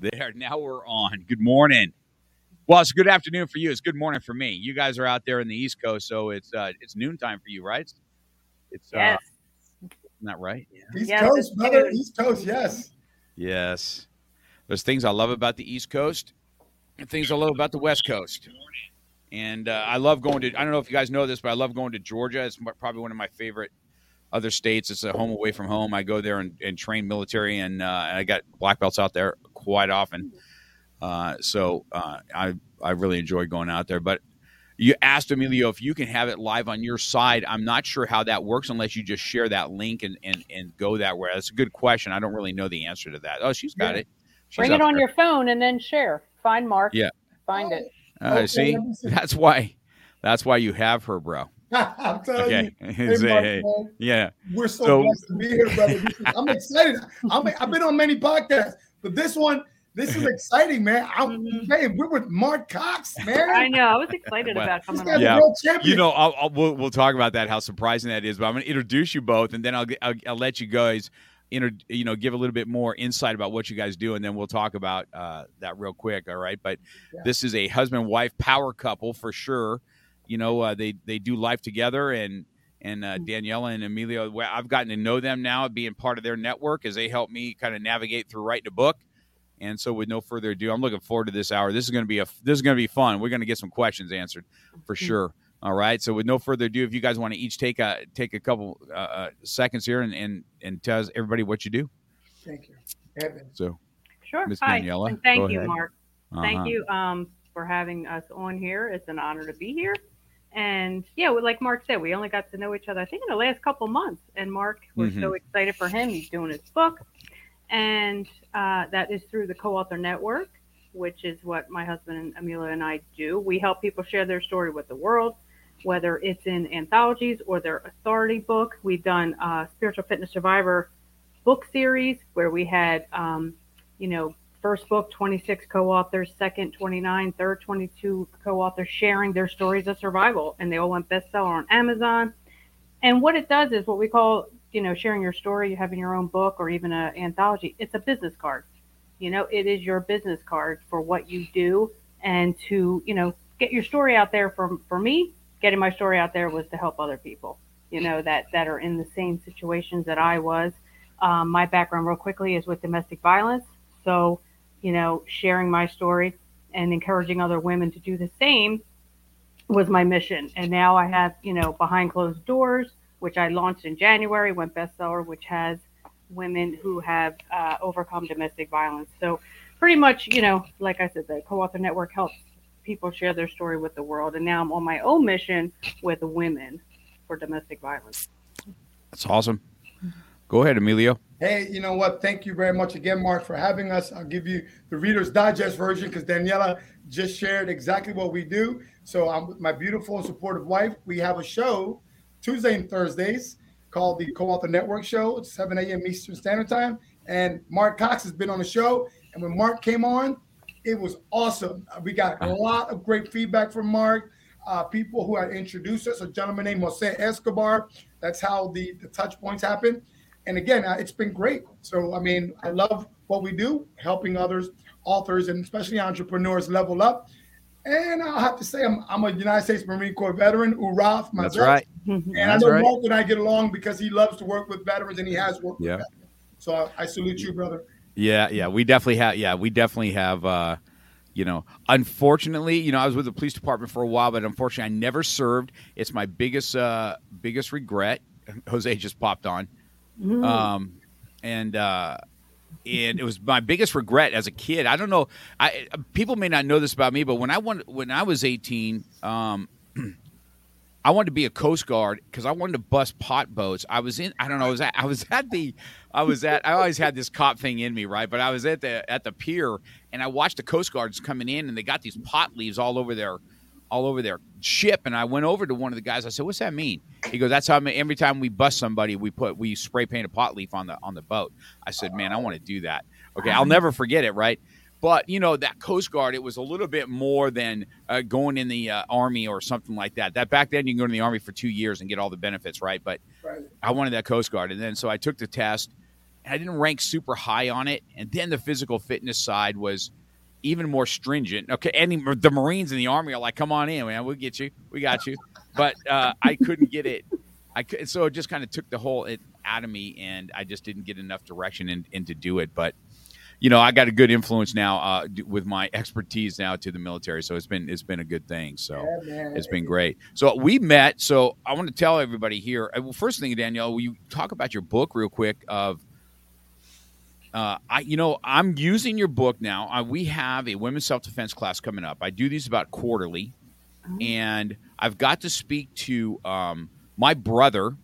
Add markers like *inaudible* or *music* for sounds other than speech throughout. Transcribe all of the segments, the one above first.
There, now we're on. Good morning. Well, it's good afternoon for you. It's good morning for me. You guys are out there in the East Coast, so it's uh, it's noontime for you, right? It's uh, Yes. isn't that right? Yeah. East Yes, Coast, it's brother. good. East Coast, yes. Yes. There's things I love about the East Coast, and things I love about the West Coast. And uh, I love going to. I don't know if you guys know this, but I love going to Georgia. It's probably one of my favorite other states. It's a home away from home. I go there and, and train military, and, uh, and I got black belts out there quite often. Uh, so uh, I I really enjoy going out there. But you asked Emilio if you can have it live on your side. I'm not sure how that works unless you just share that link and, and, and go that way. That's a good question. I don't really know the answer to that. Oh, she's got Yeah. it. She's Bring it on there. your phone and then share. Find Mark. Yeah. Find it. Uh, Okay, see, see. that's why. That's why you have her, bro. *laughs* I'm telling Okay. you. *laughs* Say, Hey, hey. man, Yeah. we're so, So- blessed to be here, brother. I'm excited. I'm, I've been on many podcasts, but this one, this is exciting, man. I'm, Mhm. hey, we're with Mark Cox, man. I know. I was excited Well, about coming guy's on. Yeah. a world champion. You know, I'll, I'll, we'll, we'll talk about that, how surprising that is. But I'm going to introduce you both, and then I'll, I'll, I'll let you guys, inter, you know, give a little bit more insight about what you guys do, and then we'll talk about uh, that real quick. All right. But Yeah. this is a husband wife power couple for sure. You know, uh, they they do life together, and and uh, Daniela and Emilio. Well, I've gotten to know them now, being part of their network, as they help me kind of navigate through writing a book. And so, with no further ado, I'm looking forward to this hour. This is going to be a this is going to be fun. We're going to get some questions answered for sure. All right. So, with no further ado, if you guys want to each take a take a couple uh, uh, seconds here and and and tell us everybody what you do. Thank you. Evan. So, Sure. Miss Hi. Daniela, And thank you, ahead. Mark. uh-huh. Thank you um, for having us on here. It's an honor to be here. And yeah, like Mark said, we only got to know each other, I think, in the last couple months. And Mark, we're Mm-hmm. so excited for him. He's doing his book. And uh, that is through the co author network, which is what my husband and Emilio and I do. We help people share their story with the world, whether it's in anthologies or their authority book. We've done uh, Spiritual Fitness Survivor book series where we had, um, you know, first book 26 co-authors second 29 third 22 co-authors sharing their stories of survival and they all went bestseller on amazon. And what it does is what we call you know sharing your story having your own book or even an anthology it's a business card. You know it is your business card for what you do and to you know get your story out there for for me getting my story out there was to help other people you know that that are in the same situations that i was. Um, my background real quickly is with domestic violence. So you know, sharing my story and encouraging other women to do the same was my mission. And now I have, you know, Behind Closed Doors, which I launched in January, went bestseller, which has women who have uh, overcome domestic violence. So pretty much, you know, like I said, the co-author network helps people share their story with the world. And now I'm on my own mission with women for domestic violence. That's awesome. Go ahead, Emilio. Hey, you know what? Thank you very much again, Mark, for having us. I'll give you the Reader's Digest version because Daniela just shared exactly what we do. So I'm with my beautiful and supportive wife. We have a show Tuesday and Thursdays called the Co-author Network Show. It's 7 a.m. Eastern Standard Time. And Mark Cox has been on the show. And when Mark came on, it was awesome. Uh, We got a lot of great feedback from Mark. Uh, people who had introduced us, a gentleman named Jose Escobar. That's how the, the touch points happen. And again, uh, it's been great. So, I mean, I love what we do, helping others, authors, and especially entrepreneurs level up. And I'll have to say, I'm, I'm a United States Marine Corps veteran, URAF myself. That's right. And That's I know right. Mark and I get along because he loves to work with veterans and he has worked Yeah. with veterans. So I, I salute you, brother. Yeah, yeah, we definitely have. Yeah, we definitely have. Uh, you know, unfortunately, you know, I was with the police department for a while, but unfortunately, I never served. It's my biggest, uh, biggest regret. *laughs* Jose just popped on, mm. um, and uh, and it was my biggest regret as a kid. I don't know. I people may not know this about me, but when I went, when I was eighteen, um, *clears throat* I wanted to be a Coast Guard because I wanted to bust pot boats. I was in. I don't know. I was at. I was at the. I was at. I always had this cop thing in me, right? But I was at the at the pier, and I watched the Coast Guards coming in, and they got these pot leaves all over their, all over their ship. And I went over to one of the guys. I said, "What's that mean?" He goes, "That's how I mean, every time we bust somebody, we put we spray paint a pot leaf on the on the boat." I said, "Man, I want to do that." Okay, I'll never forget it. Right. But you know that Coast Guard, it was a little bit more than uh, going in the uh, Army or something like that. That back then you can go in the Army for two years and get all the benefits, right? But right. I wanted that Coast Guard, and then so I took the test. And I didn't rank super high on it, and then the physical fitness side was even more stringent. Okay, and the Marines and the Army are like, "Come on in, man, we'll get you, we got you." But uh, I couldn't get it. I could, so it just kind of took the whole it out of me, and I just didn't get enough direction in, in to do it. But you know, I got a good influence now uh, with my *laughs* expertise now to the military. So it's been it's been a good thing. So yeah, it's been great. So we met. So I want to tell everybody here. Uh, well, first thing, Danielle, will you talk about your book real quick? Of uh, I, you know, I'm using your book now. Uh, we have a women's self defense class coming up. I do these about quarterly, oh. and I've got to speak to um, my brother,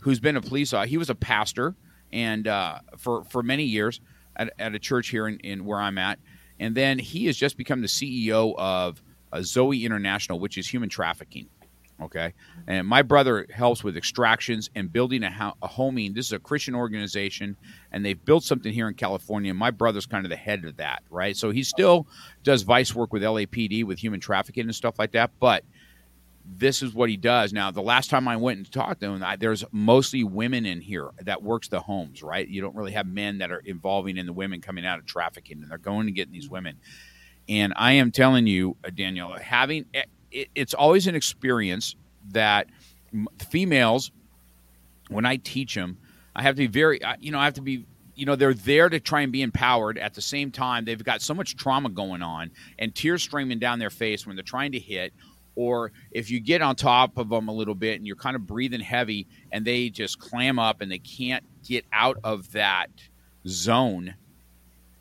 who's been a police officer. He was a pastor, and uh, for for many years at, at a church here in, in, where I'm at. And then he has just become the CEO of uh, Zoe International, which is human trafficking. Okay. And my brother helps with extractions and building a, ho- a homing. This is a Christian organization, and they've built something here in California. My brother's kind of the head of that, right? So he still does vice work with LAPD with human trafficking and stuff like that. But this is what he does. Now, the last time I went and talked to him, I, there's mostly women in here that works the homes, right? You don't really have men that are involving in the women coming out of trafficking, and they're going to get these women. And I am telling you, uh, Danielle, having it, it's always an experience that females, when I teach them, I have to be very, you know, I have to be you know they're there to try and be empowered. At the same time they've got so much trauma going on and tears streaming down their face when they're trying to hit. Or if you get on top of them a little bit and you're kind of breathing heavy and they just clam up and they can't get out of that zone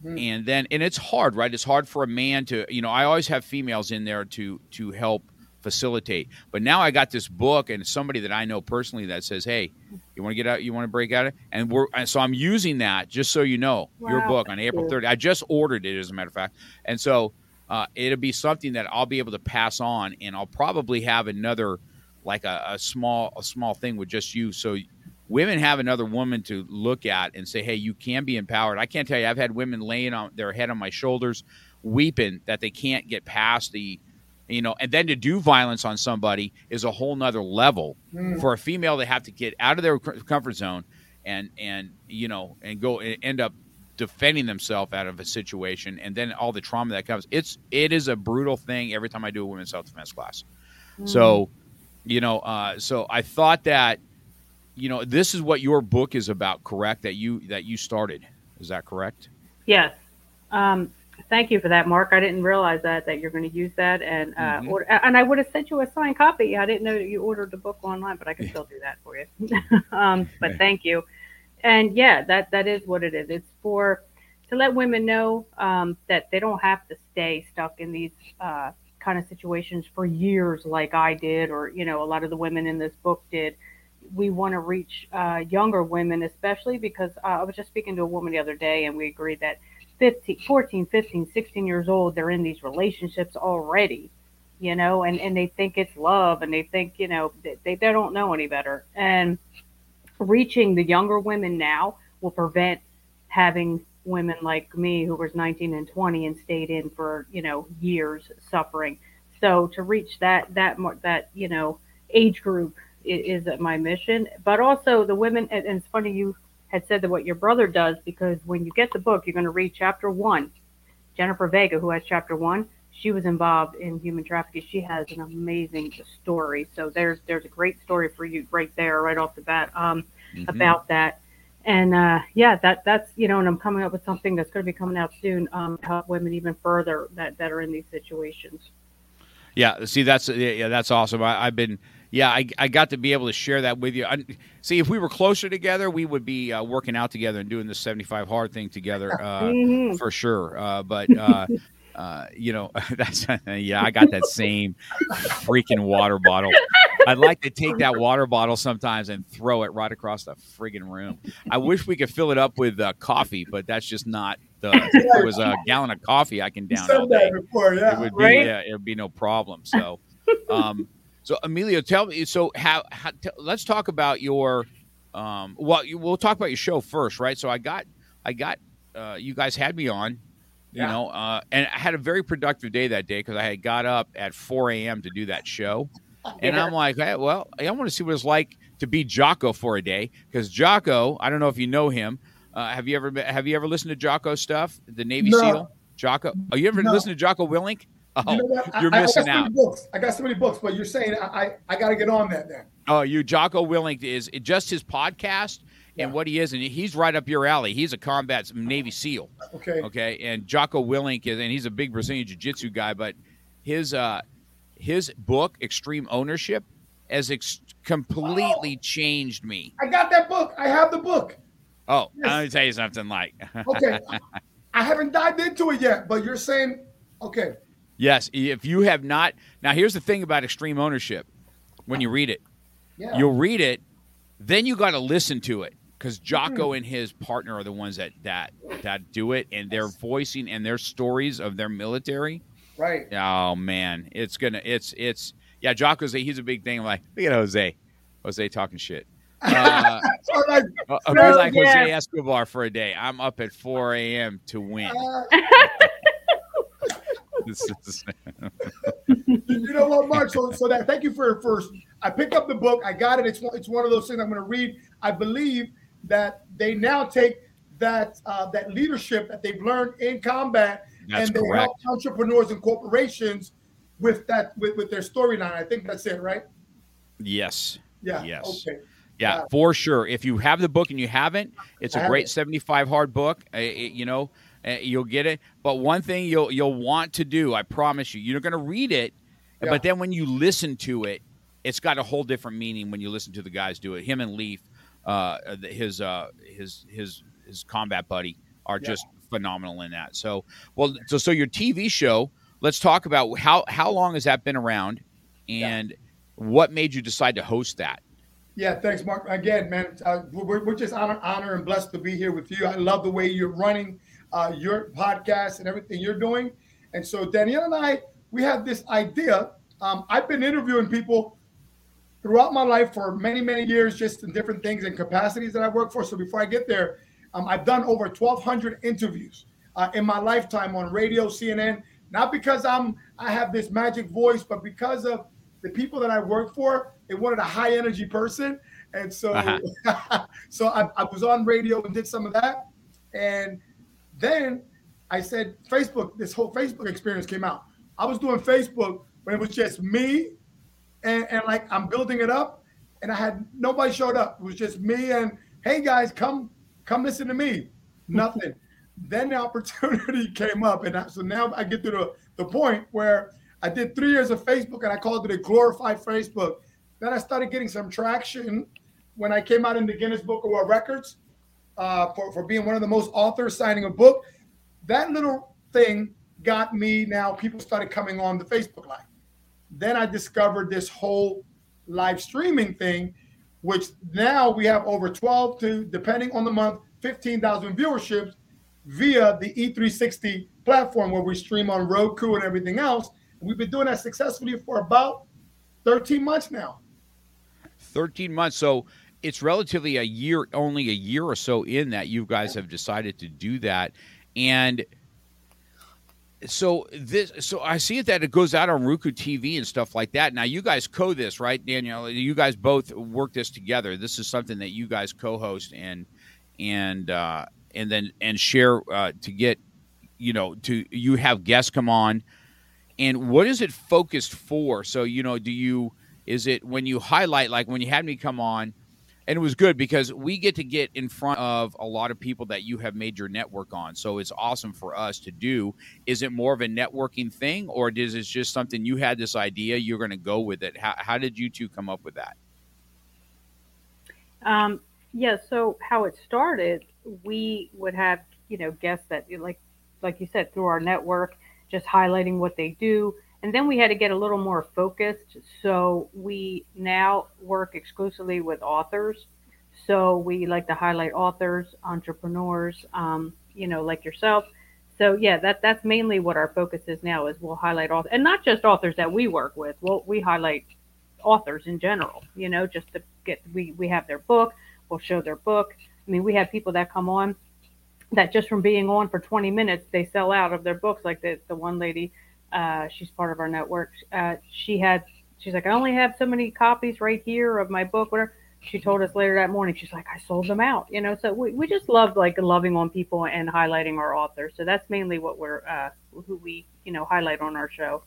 hmm. and then and it's hard right? It's hard for a man to you know i always have females in there to to help facilitate. But now i got this book and somebody that i know personally that says hey you want to get out you want to break out and we're and so i'm using that just so you know wow, your book on april 30th i just ordered it as a matter of fact. And so uh, it'll be something that I'll be able to pass on, and I'll probably have another, like a, a, small a small thing with just you, so women have another woman to look at and say, "Hey, you can be empowered." I can't tell you, I've had women laying on their head on my shoulders, weeping that they can't get past the, you know, and then to do violence on somebody is a whole nother level. Mm. For a female, they have to get out of their comfort zone and and you know and go and end up defending themselves out of a situation and then all the trauma that comes it's it is a brutal thing every time i do a women's self-defense class mm. so you know uh, so i thought that you know this is what your book is about correct that you that you started. Is that correct? Yes. Um, thank you for that mark. I didn't realize that that you're going to use that. And uh, mm-hmm. order, and i would have sent you a signed copy. I didn't know that you ordered the book online but i can *laughs* still do that for you. *laughs* Um, but thank you. And yeah, that that is what it is. It's for to let women know um, that they don't have to stay stuck in these uh, kind of situations for years, like I did, or you know, a lot of the women in this book did. We want to reach uh, younger women, especially because uh, I was just speaking to a woman the other day, and we agreed that 15, 14, 15, 16 years old, they're in these relationships already, you know, and, and they think it's love, and they think, you know, they, they don't know any better. And reaching the younger women now will prevent having women like me who was 19 and 20 and stayed in for you know years suffering so to reach that that that you know age group is, is my mission but also the women and, it's funny you had said that what your brother does because when you get the book you're going to read chapter one jennifer vega who has chapter one she was involved in human trafficking she has an amazing story so there's there's a great story for you right there right off the bat um, mm-hmm. about that and uh, yeah, that that's you know, and I'm coming up with something that's going to be coming out soon um, to help women even further that that are in these situations. Yeah, see, that's yeah, that's awesome. I, have been yeah, I, I got to be able to share that with you. I, see, if we were closer together, we would be uh, working out together and doing the 75 hard thing together *laughs* uh, mm-hmm. for sure. Uh, but uh, *laughs* uh, you know, *laughs* that's yeah, I got that same freaking water bottle. I'd like to take that water bottle sometimes and throw it right across the friggin' room. I wish we could fill it up with uh, coffee, but that's just not the. If it was a gallon of coffee, I can down all day. Before, yeah. It would be right? yeah, it would be no problem. So, um, so Emilio, tell me. So how? how t- let's talk about your. Um, well, you, we'll talk about your show first, right? So I got, I got. Uh, you guys had me on you yeah. know, uh, and I had a very productive day that day because I had got up at 4 a.m. to do that show. *laughs* And I'm like, hey, well, I want to see what it's like to be Jocko for a day because Jocko, I don't know if you know him. Uh, have you ever have you ever listened to Jocko stuff? The Navy no. SEAL, Jocko. Oh, you ever no. listened to Jocko Willink? Oh, you know you're I, missing I out. Books. I got so many books, but you're saying I I, I got to get on that then. Oh, you Jocko Willink is just his podcast and what he is, and he's right up your alley. He's a combat Navy SEAL. Okay. Okay. And Jocko Willink is, and he's a big Brazilian Jiu Jitsu guy, but his uh, his book, Extreme Ownership, has ex- completely oh, changed me. I got that book. I have the book. Oh, yes. I'm gonna tell you something. Like, *laughs* okay, I haven't dived into it yet, but you're saying, okay. Yes, if you have not. Now, here's the thing about extreme ownership. When you read it, yeah. you'll read it, then you got to listen to it because Jocko mm-hmm. and his partner are the ones that that that do it, and they're voicing and their stories of their military. Right. Oh man, it's gonna it's it's yeah. Jocko's a, he's a big thing. I'm like look at Jose, Jose talking shit. *laughs* Uh, I'll be like yeah. Jose Escobar for a day. I'm up at 4 a.m. to win. Uh, *laughs* you know what, Mark? So, so that thank you for first. I picked up the book. I got it. It's one, it's one of those things I'm going to read. I believe that they now take that uh, that leadership that they've learned in combat that's and they correct. help entrepreneurs and corporations with that with, with their storyline. I think that's it, right? Yes. Yeah. Yes. Okay. Yeah, uh, for sure. If you have the book and you haven't, it's a great 75 hard book. It, you know, you'll get it. But one thing you'll you'll want to do, I promise you, you're going to read it, yeah. but then when you listen to it, it's got a whole different meaning when you listen to the guys do it. Him and Leif uh, his uh, his his his combat buddy are yeah. just phenomenal in that. So, well, so so your TV show. Let's talk about how how long has that been around, and yeah. what made you decide to host that. Yeah, thanks, Mark. Again, man, uh, we're, we're just honor, honor and blessed to be here with you. I love the way you're running uh, your podcast and everything you're doing. And so Danielle and I, we have this idea. Um, I've been interviewing people throughout my life for many, many years, just in different things and capacities that I work for. So before I get there, um, I've done over 1,200 interviews uh, in my lifetime on radio, CNN. Not because I'm I have this magic voice, but because of the people that I work for. They wanted a high energy person, and so uh-huh. *laughs* so I, I was on radio and did some of that, and then I said Facebook. This whole Facebook experience came out. I was doing Facebook when it was just me and, and like I'm building it up, and I had nobody showed up. It was just me and hey guys, come come listen to me. Nothing. *laughs* then the opportunity *laughs* came up, and I, so now I get to the the point where I did three years of Facebook, and I called it a glorified Facebook. Then I started getting some traction when I came out in the Guinness Book of World Records uh, for for being one of the most authors signing a book. That little thing got me. Now people started coming on the Facebook Live. Then I discovered this whole live streaming thing, which now we have over 12 to, depending on the month, 15,000 viewerships via the E360 platform where we stream on Roku and everything else. We've been doing that successfully for about 13 months now. 13 months. So it's relatively a year, only a year or so in that you guys have decided to do that. And so this so I see it that it goes out on Roku TV and stuff like that. Now you guys co this, right, Danielle? You guys both work this together. This is something that you guys co-host and and uh, and then and share uh, to get you know to you have guests come on. And what is it focused for? So you know, do you is it when you highlight like when you had me come on? And it was good because we get to get in front of a lot of people that you have made your network on. So it's awesome for us to do. Is it more of a networking thing, or is it just something you had this idea you're going to go with it? How, how did you two come up with that? Um, yeah. So how it started, we would have you know guests that like like you said through our network, just highlighting what they do. And then we had to get a little more focused. So we now work exclusively with authors. So we like to highlight authors, entrepreneurs, um, you know, like yourself. So yeah, that that's mainly what our focus is now. Is we'll highlight authors, and not just authors that we work with. Well, we highlight authors in general. You know, just to get we we have their book. We'll show their book. I mean, we have people that come on that just from being on for 20 minutes, they sell out of their books. Like the the one lady uh, she's part of our network. Uh, she had, she's like, I only have so many copies right here of my book. Whatever. She told us later that morning, she's like, I sold them out. You know, so we, we just love like loving on people and highlighting our authors. So that's mainly what we're, uh, who we, you know, highlight on our show.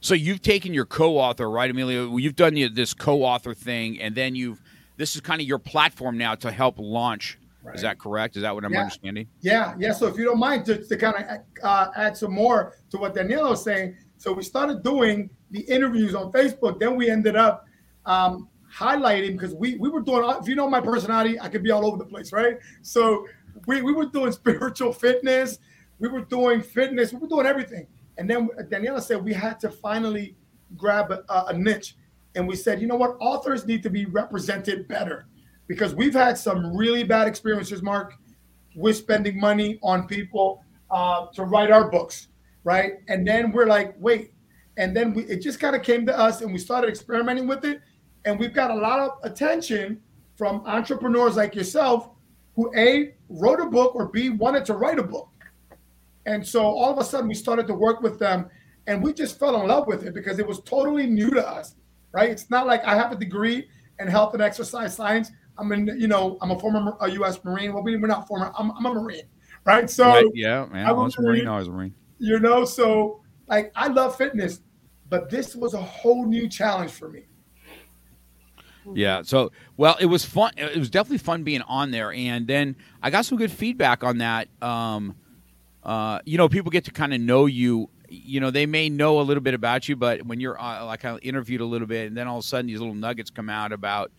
So you've taken your co-author, right, Emilio? You've done this co-author thing, and then you've this is kind of your platform now to help launch. Right. Is that correct? Is that what I'm yeah. understanding? Yeah, yeah. So if you don't mind, just to kind of uh, add some more to what Daniela was saying. So we started doing the interviews on Facebook. Then we ended up um, highlighting because we we were doing. If you know my personality, I could be all over the place, right? So we we were doing *laughs* spiritual fitness. We were doing fitness. We were doing everything. And then Daniela said we had to finally grab a, a niche, and we said, you know what, authors need to be represented better because we've had some really bad experiences, Mark, with spending money on people uh, to write our books, right? And then we're like, wait, and then we, it just kind of came to us, and we started experimenting with it, and we've got a lot of attention from entrepreneurs like yourself who a wrote a book or b wanted to write a book. And so all of a sudden we started to work with them and we just fell in love with it because it was totally new to us right? It's not like i have a degree in health and exercise science I'm in, you know, I'm a former a U.S. Marine. Well, we, we're not former. I'm, I'm a Marine, right? So right, yeah, man. I was a Marine. I was a Marine. You know, so like I love fitness, but this was a whole new challenge for me. Yeah. So, well, it was fun. It was definitely fun being on there, and then I got some good feedback on that. Um, uh, you know, people get to kind of know you. You know, they may know a little bit about you, but when you're uh, like of interviewed a little bit, and then all of a sudden these little nuggets come out about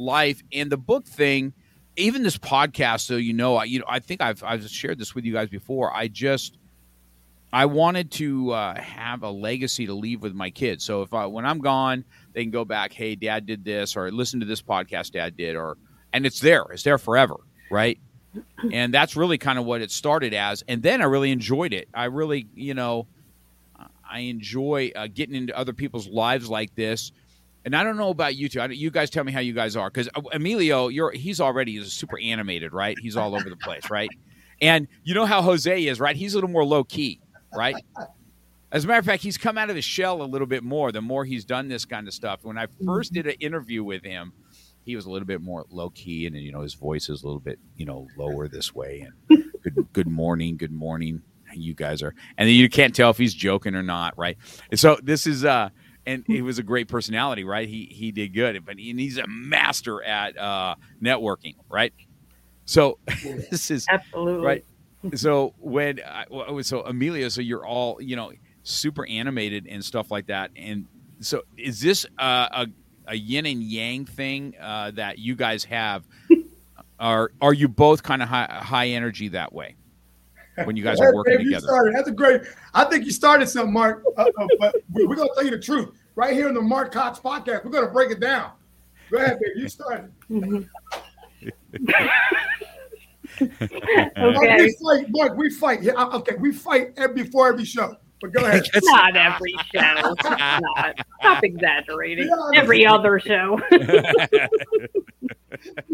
life. And the book thing even this podcast so you know I, you know I think I've I've shared this with you guys before. I just I wanted to uh, have a legacy to leave with my kids. So if I when I'm gone they can go back hey dad did this or listen to this podcast dad did or and it's there. It's there forever right? And that's really kind of what it started as. And then I really enjoyed it. I really you know I enjoy uh, getting into other people's lives like this and I don't know about you two. you guys tell me how you guys are because uh, Emilio, you're he's already is super animated, right? He's all over the place, right? And you know how Jose is, right? He's a little more low key, right? As a matter of fact, he's come out of his shell a little bit more the more he's done this kind of stuff. When I first did an interview with him, he was a little bit more low key, and you know his voice is a little bit you know lower this way. And good good morning, good morning. You guys are, and you can't tell if he's joking or not, right? And so this is uh and he was a great personality, right? He he did good, but he, he's a master at uh, networking, right? So *laughs* this is absolutely right. So when I, so Emilio, so you're all you know super animated and stuff like that, and so is this a a yin and yang thing uh, that you guys have? *laughs* are are you both kind of high, high energy that way? When you guys are working together. Started. That's a great. I think you started something, Mark. Uh, uh, but we're going to tell you the truth right here in the Mark Cox podcast. We're going to break it down. Go ahead, baby. You started. *laughs* okay. we fight, Mark. We fight. Yeah, okay, we fight every, before every show. But go ahead. Not every show. *laughs* Not. Stop exaggerating. Yeah, every other show. *laughs*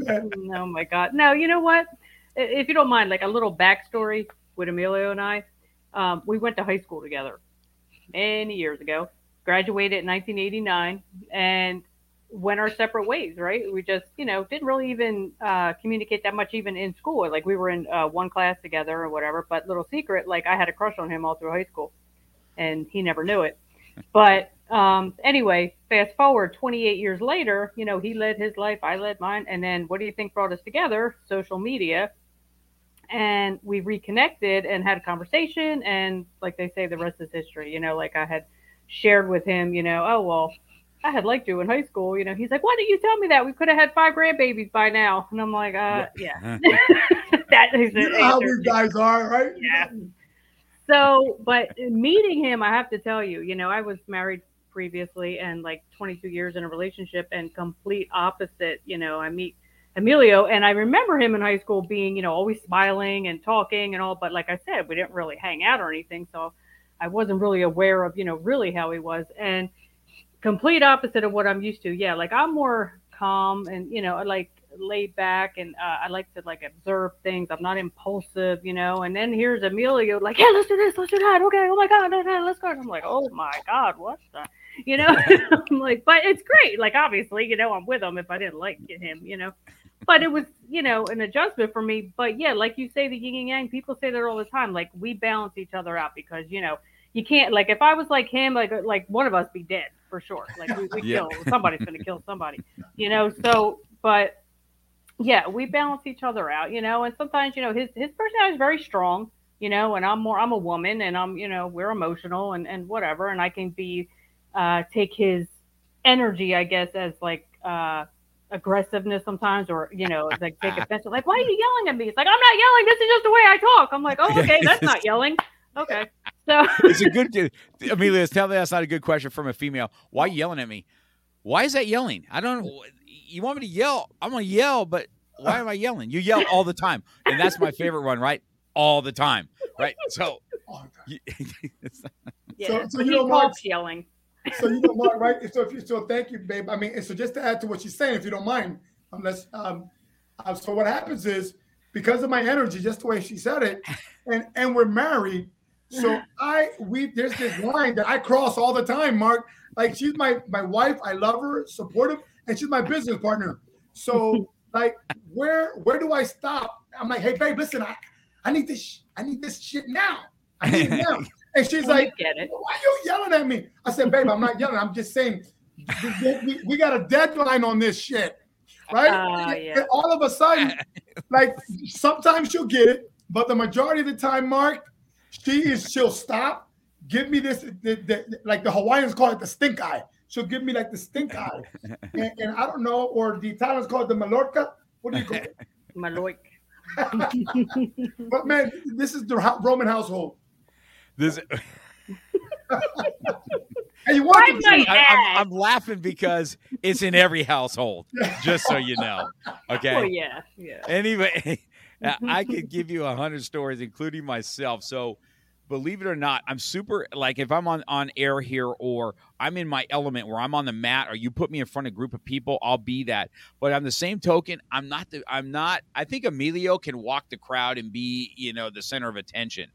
oh my God. No, you know what? If you don't mind, like a little backstory with Emilio and I. Um, we went to high school together many years ago, graduated in 1989, and went our separate ways, right? We just, you know, didn't really even uh, communicate that much, even in school. Like we were in uh, one class together or whatever. But little secret, like I had a crush on him all through high school, and he never knew it. *laughs* But um, anyway, fast forward 28 years later, you know, he led his life, I led mine. And then what do you think brought us together? Social media. And we reconnected and had a conversation. And like they say, the rest is history. You know, like I had shared with him, you know, oh, well, I had liked you in high school. You know, he's like, why didn't you tell me that? We could have had five grandbabies by now. And I'm like, uh, yeah. *laughs* that is you know how these guys are, right? Yeah. So, but meeting him, I have to tell you, you know, I was married previously and like 22 years in a relationship and complete opposite. You know, I meet Emilio and I remember him in high school being, you know, always smiling and talking and all. But like I said, we didn't really hang out or anything. So I wasn't really aware of, you know, really how he was. And complete opposite of what I'm used to. Yeah. Like I'm more calm and, you know, like laid back and uh, I like to like observe things. I'm not impulsive, you know. And then here's Emilio like, yeah, let's do this, let's do that. Okay, oh my god, let's go. And I'm like, oh my god, what the you know *laughs* *laughs* i'm like but it's great like obviously you know i'm with him if i didn't like him you know but it was you know an adjustment for me. But yeah like you say the yin and yang people say that all the time like we balance each other out because you know you can't like if i was like him like like one of us be dead for sure. Like we, we *laughs* yeah. kill somebody's gonna kill somebody you know? So but yeah we balance each other out you know? And sometimes you know his his personality is very strong you know? And i'm more i'm a woman and i'm you know we're emotional and and whatever and i can be uh, take his energy, I guess, as like uh, aggressiveness sometimes, or you know, like take *laughs* offense. Like, why are you yelling at me? It's like I'm not yelling. This is just the way I talk. I'm like, oh, okay, that's not yelling. Okay, so *laughs* it's a good. *laughs* Emilio, tell me that's not a good question from a female. Why are you yelling at me? Why is that yelling? I don't. You want me to yell? I'm gonna yell, but why am I yelling? You yell all the time, and that's my favorite one, right? All the time, right? So, yeah, so, so you know, Mark's yelling so you what, right? So if you so thank you, babe. I mean, and so just to add to what she's saying, if you don't mind, unless um, uh, so what happens is because of my energy, just the way she said it, and and we're married. So I we there's this line that I cross all the time, Mark. Like she's my my wife, I love her, supportive, and she's my business partner. So like where where do I stop? I'm like, hey babe, listen, I, I need this I need this shit now. I need it now. And she's like, get it. Why are you yelling at me? I said, babe, I'm not yelling. I'm just saying we, we got a deadline on this shit. Right? Uh, yeah. And all of a sudden, *laughs* like sometimes she'll get it, but the majority of the time, Mark, she is she'll stop, give me this, the, the, like the Hawaiians call it the stink eye. She'll give me like the stink *laughs* eye. and, and, I don't know, or the Italians call it the Mallorca. What do you call it? *laughs* Maloik. but man, this is the Roman household. This. Hey, you want I, am laughing because it's in every household. Just so you know, okay? Oh yeah, yeah. Anyway, *laughs* I could give you a hundred stories, including myself. So, believe it or not, I'm super like if I'm on on air here or I'm in my element where I'm on the mat or you put me in front of a group of people, I'll be that. But on the same token, I'm not the I'm not. I think Emilio can walk the crowd and be you know the center of attention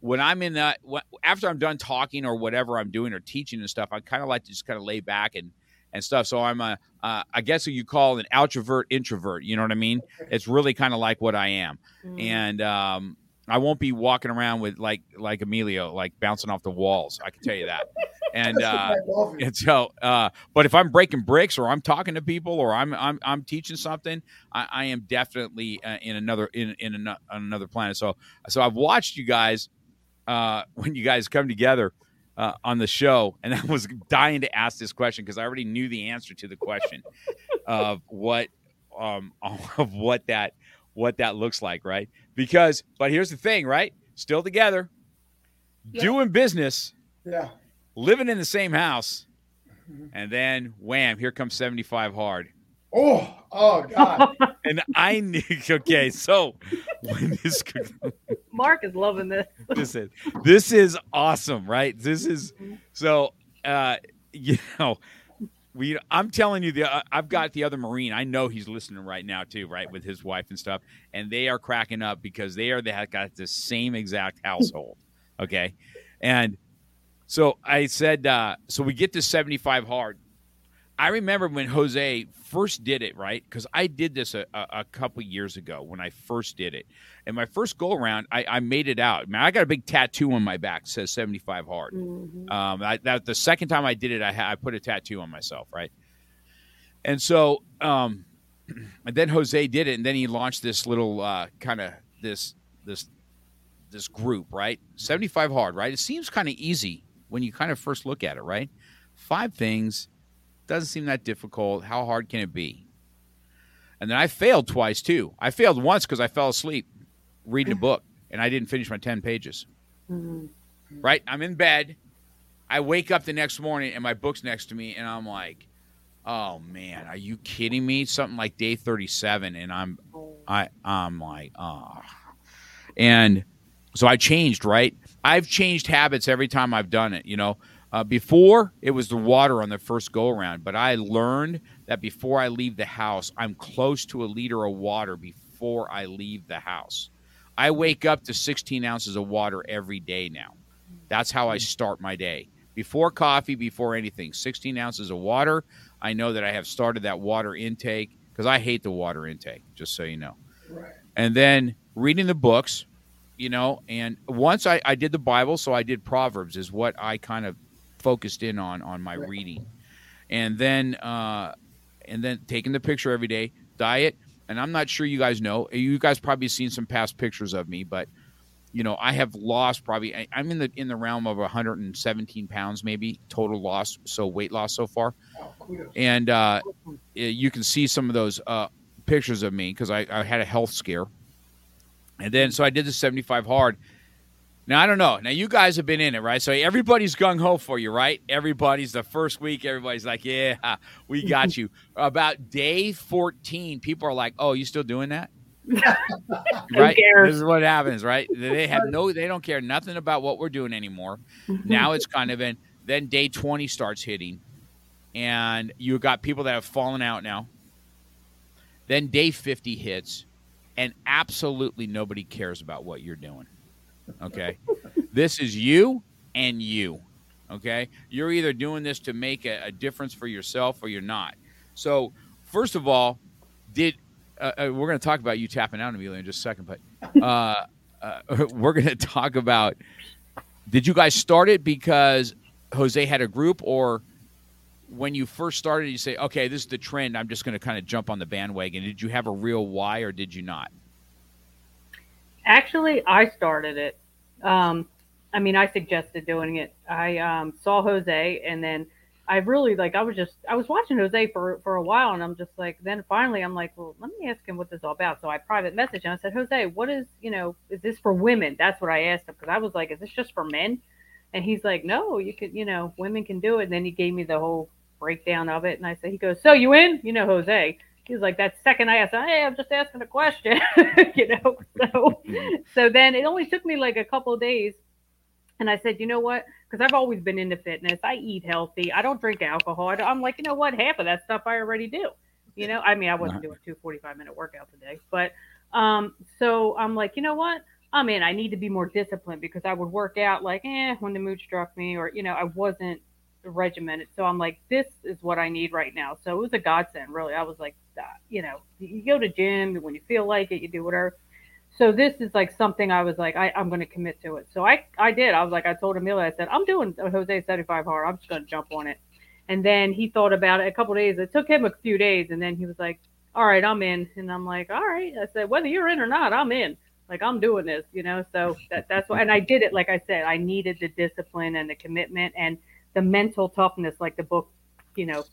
when I'm in that, after I'm done talking or whatever I'm doing or teaching and stuff, I kind of like to just kind of lay back and and stuff. So I'm a, uh, I guess what you call an outrovert introvert. You know what I mean? It's really kind of like what I am, mm. and um, I won't be walking around with like like Emilio, like bouncing off the walls. I can tell you that. *laughs* And uh, and so, uh, but if I'm breaking bricks or I'm talking to people or I'm I'm, I'm teaching something, I, I am definitely uh, in another in in another planet. So so I've watched you guys uh, *laughs* when you guys come together uh, on the show, and *laughs* I was dying to ask this question because I already knew the answer to the question *laughs* of what um, of what that what that looks like, right? Because, but here's the thing, right? Still together, yeah. doing business, yeah, living in the same house, mm-hmm. and then wham, here comes seventy five hard. Oh, oh God. *laughs* and I knew *laughs* okay, so when this *laughs* Mark is loving this. this is this is awesome, right? This is so uh you know we I'm telling you the uh, I've got the other marine. I know he's listening right now too, right, with his wife and stuff, and they are cracking up because they are they have got the same exact household. Okay. And so I said uh so we get to 75 hard I remember when Jose first did it, right? Because I did this a, a, a couple years ago when I first did it. And my first go around, I, I made it out. Man, I got a big tattoo on my back that says 75 hard. Mhm. Um, I, that the second time I did it, I, I put a tattoo on myself, right? And so, um, *clears throat* and then Jose did it, and then he launched this little uh, kind of this this this group, right? Seventy five hard, right? It seems kind of easy when you kind of first look at it, right? Five things doesn't seem that difficult. How hard can it be? And then I failed twice too. I failed once because I fell asleep reading a book, and I didn't finish my ten pages Mhm. right? I'm in bed. I wake up the next morning and my book's next to me, and I'm like, "Oh man, are you kidding me?" Something like day 37, and I'm, I, I'm like, "Ah," and so I changed. Right? I've changed habits every time I've done it. You know, uh, before it was the water on the first go around, but I learned that before I leave the house, I'm close to a liter of water before I leave the house. I wake up to 16 ounces of water every day now. That's how I start my day. Before coffee, before anything, 16 ounces of water. I know that I have started that water intake because I hate the water intake, just so you know. Right. And then reading the books, you know, and once I, I did the Bible, so I did Proverbs, is what I kind of focused in on on my Right. reading. And then, uh, and then taking the picture every day, diet. And I'm not sure you guys know. You guys probably seen some past pictures of me, but you know, I have lost probably. I- I'm in the in the realm of 117 pounds, maybe total loss. So weight loss so far, Oh, and uh, you can see some of those uh, pictures of me because I, I had a health scare, and then so I did the 75 hard. Now I don't know. Now you guys have been in it, right? So everybody's gung ho for you, right? Everybody's the first week. Everybody's like, "Yeah, we got you." *laughs* About day 14, people are like, "Oh, you still doing that?" *laughs* right? This is what happens, right? They have no, they don't care nothing about what we're doing anymore. Now it's kind of in. Then day 20 starts hitting, and you got people that have fallen out now. Then day 50 hits, and absolutely nobody cares about what you're doing. Okay. this is you and you. Okay. You're either doing this to make a, a difference for yourself or you're not. So, first of all, did uh, uh, we're going to talk about you tapping out, Emilio, in just a second, but uh, uh, *laughs* we're going to talk about did you guys start it because Jose had a group or when you first started, you say, okay, this is the trend. I'm just going to kind of jump on the bandwagon. Did you have a real why or did you not? Actually, I started it. Um, I mean, I suggested doing it. I um, saw Jose, and then I really like. I was just I was watching Jose for for a while, and I'm just like. Then finally, I'm like, well, let me ask him what this is all about. So I private message and I said, Jose, what is you know, is this for women? That's what I asked him because I was like, is this just for men? And he's like, no, you could, you know, women can do it. And then he gave me the whole breakdown of it, and I said, he goes, so you in? You know, Jose. He was like, that second I asked, hey, I'm just asking a question, *laughs* you know. So, so then it only took me like a couple of days, and I said, you know what? Because I've always been into fitness. I eat healthy. I don't drink alcohol. I am like, you know what? Half of that stuff I already do. You know, I mean, I wasn't doing two 45 minute workouts a day, but um, so I'm like, you know what? I'm in. I need to be more disciplined because I would work out like, eh, when the mood struck me, or you know, I wasn't regimented. So I'm like, this is what I need right now. So it was a godsend, really. I was like, you know, you go to gym when you feel like it, you do whatever. So this is like something I was like, I, I'm going to commit to it. So I, I did. I was like, I told Emilio, I said, I'm doing Jose 75 hard. I'm just going to jump on it. And then he thought about it a couple days. It took him a few days, and then he was like, all right, I'm in. And I'm like, all right. I said, whether you're in or not, I'm in. Like I'm doing this, you know. So that that's why, and I did it. Like I said, I needed the discipline and the commitment and the mental toughness, like the book, you know,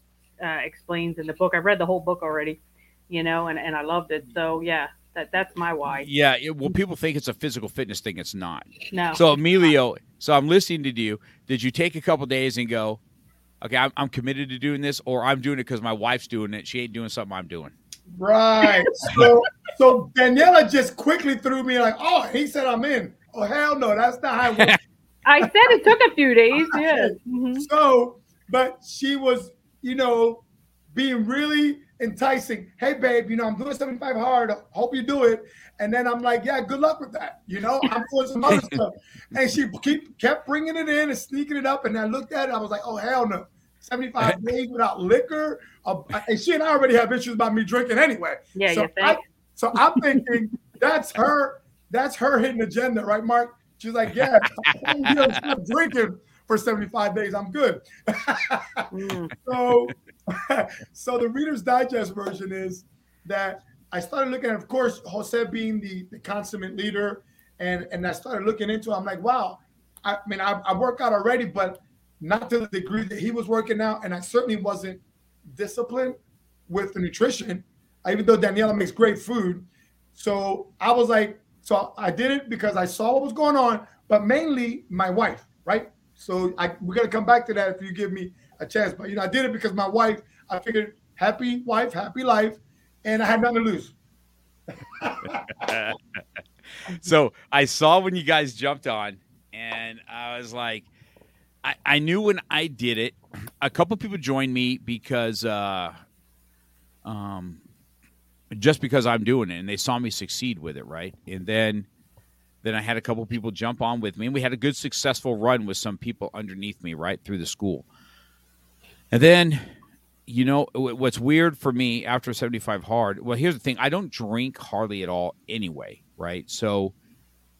uh, explains in the book. I've read the whole book already, you know, and, and I loved it. So yeah, that that's my why. Yeah, it, well, people think it's a physical fitness thing. It's not. No. So Emilio, so I'm listening to you. Did you take a couple days and go, okay, I'm, I'm committed to doing this, or I'm doing it because my wife's doing it. She ain't doing something I'm doing. Right. *laughs* So so Daniela just quickly threw me like, oh, he said I'm in. Oh hell no, that's not how it works. I said it took a few days. *laughs* Yeah. Mhm. So, but she was, you know, being really enticing. Hey, babe, you know, I'm doing 75 hard. Hope you do it. And then I'm like, yeah, good luck with that. You know, I'm doing some other stuff. *laughs* And she keep kept bringing it in and sneaking it up. And I looked at it. I was like, oh hell no. 75 *laughs* days without liquor. Uh, and she and I already have issues about me drinking anyway. Yeah, so you think? I, so I'm thinking that's her. That's her hidden agenda, right, Mark? She's like, yeah, know, stop drinking for 75 days. I'm good. Mm. *laughs* so, *laughs* so the Reader's Digest version is that I started looking at, of course, Jose being the, the consummate leader, and and I started looking into. it. I'm like, wow. I mean, I, I work out already, but not to the degree that he was working out, and I certainly wasn't disciplined with the nutrition. Even though Daniela makes great food, so I was like, so I did it because I saw what was going on, but mainly my wife, right? So I, we're gonna come back to that if you give me a chance. But you know, I did it because my wife. I figured happy wife, happy life, and I had nothing to lose. *laughs* so I saw when you guys jumped on, and I was like, I, I knew when I did it. A couple people joined me because, uh, um, just because I'm doing it, and they saw me succeed with it, right? And then, then I had a couple people jump on with me, and we had a good successful run with some people underneath me, right through the school. And then you know what's weird for me after 75 hard well here's the thing i don't drink hardly at all anyway right so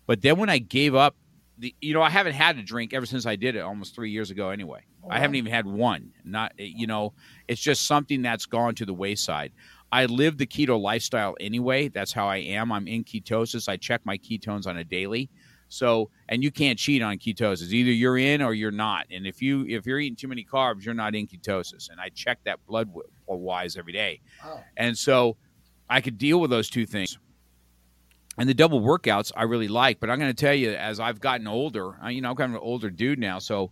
but then when i gave up the you know i haven't had a drink ever since i did it almost three years ago anyway oh, i haven't even had one not eh, you know it's just something that's gone to the wayside i live the keto lifestyle anyway that's how i am i'm in ketosis i check my ketones on a daily so, and you can't cheat on ketosis. Either you're in or you're not. And if you if you're eating too many carbs, you're not in ketosis. And I check that blood wise every day. Wow. And so, I could deal with those two things. And the double workouts I really like, but I'm going to tell you, as I've gotten older, you know, I'm kind of an older dude now, so.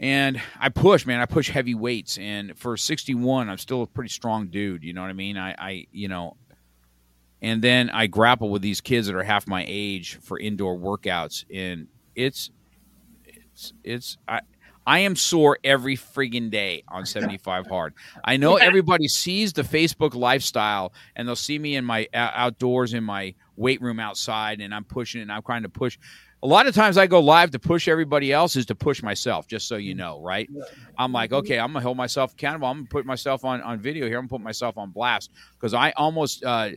And I push, man. I push heavy weights, and for 61, I'm still a pretty strong dude. You know what I mean? I, I, you know, and then I grapple with these kids that are half my age for indoor workouts, and it's it's it's I I am sore every friggin' day on *laughs* 75 hard. I know everybody sees the Facebook lifestyle, and they'll see me in my outdoors in my weight room outside, and I'm pushing and I'm trying to push. A lot of times I go live to push everybody else is to push myself, just so you know, right? I'm like, okay, I'm gonna hold myself accountable. I'm gonna put myself on on video here. I'm gonna put myself on blast because I almost. Uh,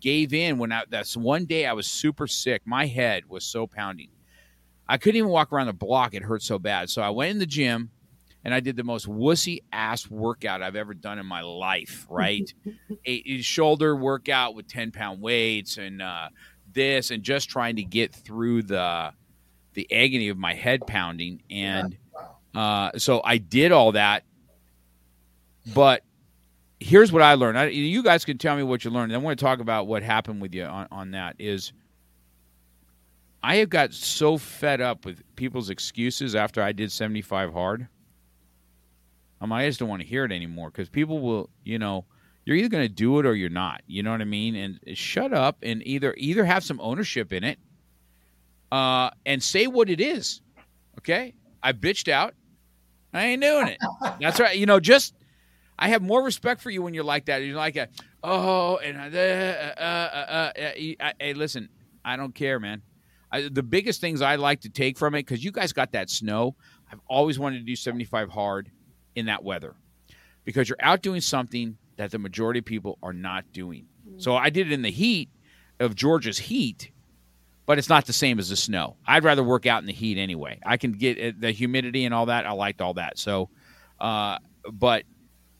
gave in when I, that's one day I was super sick. My head was so pounding. I couldn't even walk around the block. It hurt so bad. So I went in the gym and I did the most wussy ass workout I've ever done in my life, right? *laughs* a, a, shoulder workout with 10 pound weights and uh, this and just trying to get through the the agony of my head pounding. And uh, so I did all that. But here's what I learned. I, you guys can tell me what you learned. I want to talk about what happened with you on, on that. Is I have got so fed up with people's excuses after I did 75 hard. I'm, I just don't want to hear it anymore because people will, you know, you're either going to do it or you're not. You know what I mean? And shut up and either either have some ownership in it, uh, and say what it is. Okay, I bitched out. I ain't doing it. That's right. You know, just I have more respect for you when you're like that. You're like, a, oh, and uh, uh, uh, uh, hey, listen, I don't care, man. I, the biggest things I like to take from it because you guys got that snow. I've always wanted to do 75 hard in that weather because you're out doing something that the majority of people are not doing. So I did it in the heat of Georgia's heat, but it's not the same as the snow. I'd rather work out in the heat anyway. I can get the humidity and all that. I liked all that. So, uh, but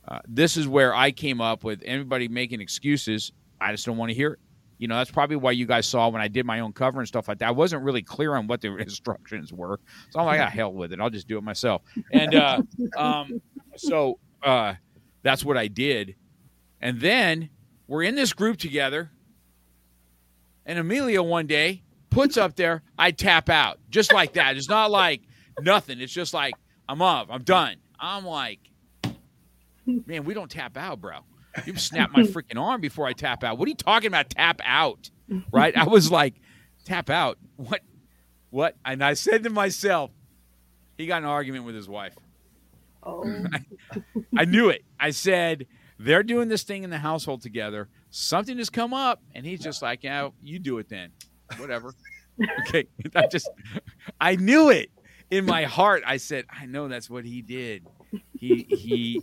uh, this is where I came up with everybody making excuses. I just don't want to hear it. You know, that's probably why you guys saw when I did my own cover and stuff like that. I wasn't really clear on what the *laughs* instructions were. So I'm like, ah, hell with it. I'll just do it myself. And uh, um, so uh, that's what I did. And then we're in this group together. And Emilio one day puts up there, I tap out just like that. It's not like nothing. It's just like, I'm off. I'm done. I'm like, Man, we don't tap out, bro. You snap my *laughs* freaking arm before I tap out. What are you talking about? Tap out, right? I was like, tap out. What? What? And I said to myself, he got an argument with his wife. Oh. I, *laughs* I knew it. I said, they're doing this thing in the household together. Something has come up, and he's just like, yeah, you do it then. Whatever. *laughs* okay. *laughs* I just, I knew it in my heart. I said, I know that's what he did he he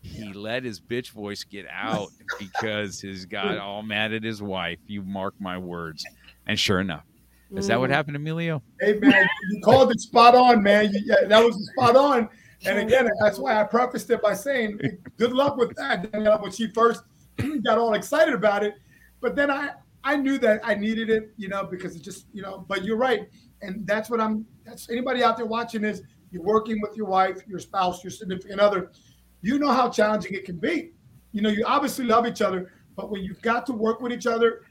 he let his bitch voice get out because he's got *laughs* all mad at his wife. You mark my words. And sure enough, is that what Mm. happened, Emilio? Hey man, you called it spot on, man. You, yeah, that was spot on. And again, that's why I prefaced it by saying, "Good luck with that." Danielle, when she first *clears throat* got all excited about it, but then I I knew that I needed it, you know, because it just you know. But you're right, and that's what I'm. That's anybody out there watching is you're working with your wife, your spouse, your significant other. You know how challenging it can be. You know, you obviously love each other, but when you've got to work with each other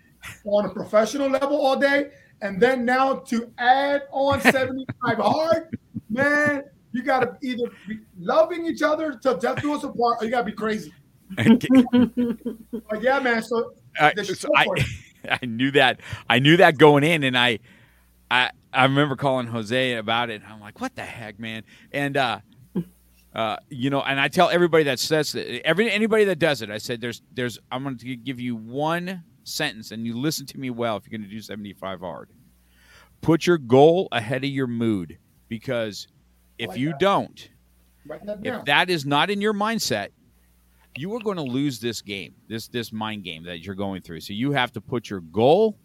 on a professional level all day, and then now to add on 75 hard, man, you got to either be loving each other till death do us apart, or you got to be crazy. *laughs* Yeah, man. So I, so I, *laughs* I knew that. I knew that going in, and I, I, I remember calling Jose about it. And I'm like, "What the heck, man?" And uh, uh, you know, and I tell everybody that says it, every anybody that does it, I said, "There's, there's, I'm going to give you one sentence, and you listen to me well. If you're going to do 75 hard, put your goal ahead of your mood, because if like you that. don't, that if that is not in your mindset you are going to lose this game this this mind game that you're going through. So you have to put your goal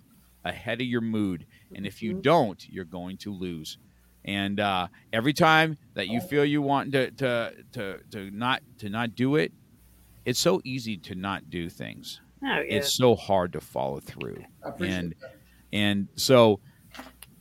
ahead of your mood. And if you don't you're going to lose. And uh, every time that you feel you want to, to to to not to not do it it's so easy to not do things. Oh, yeah. it's so hard to follow through. I appreciate and that. and so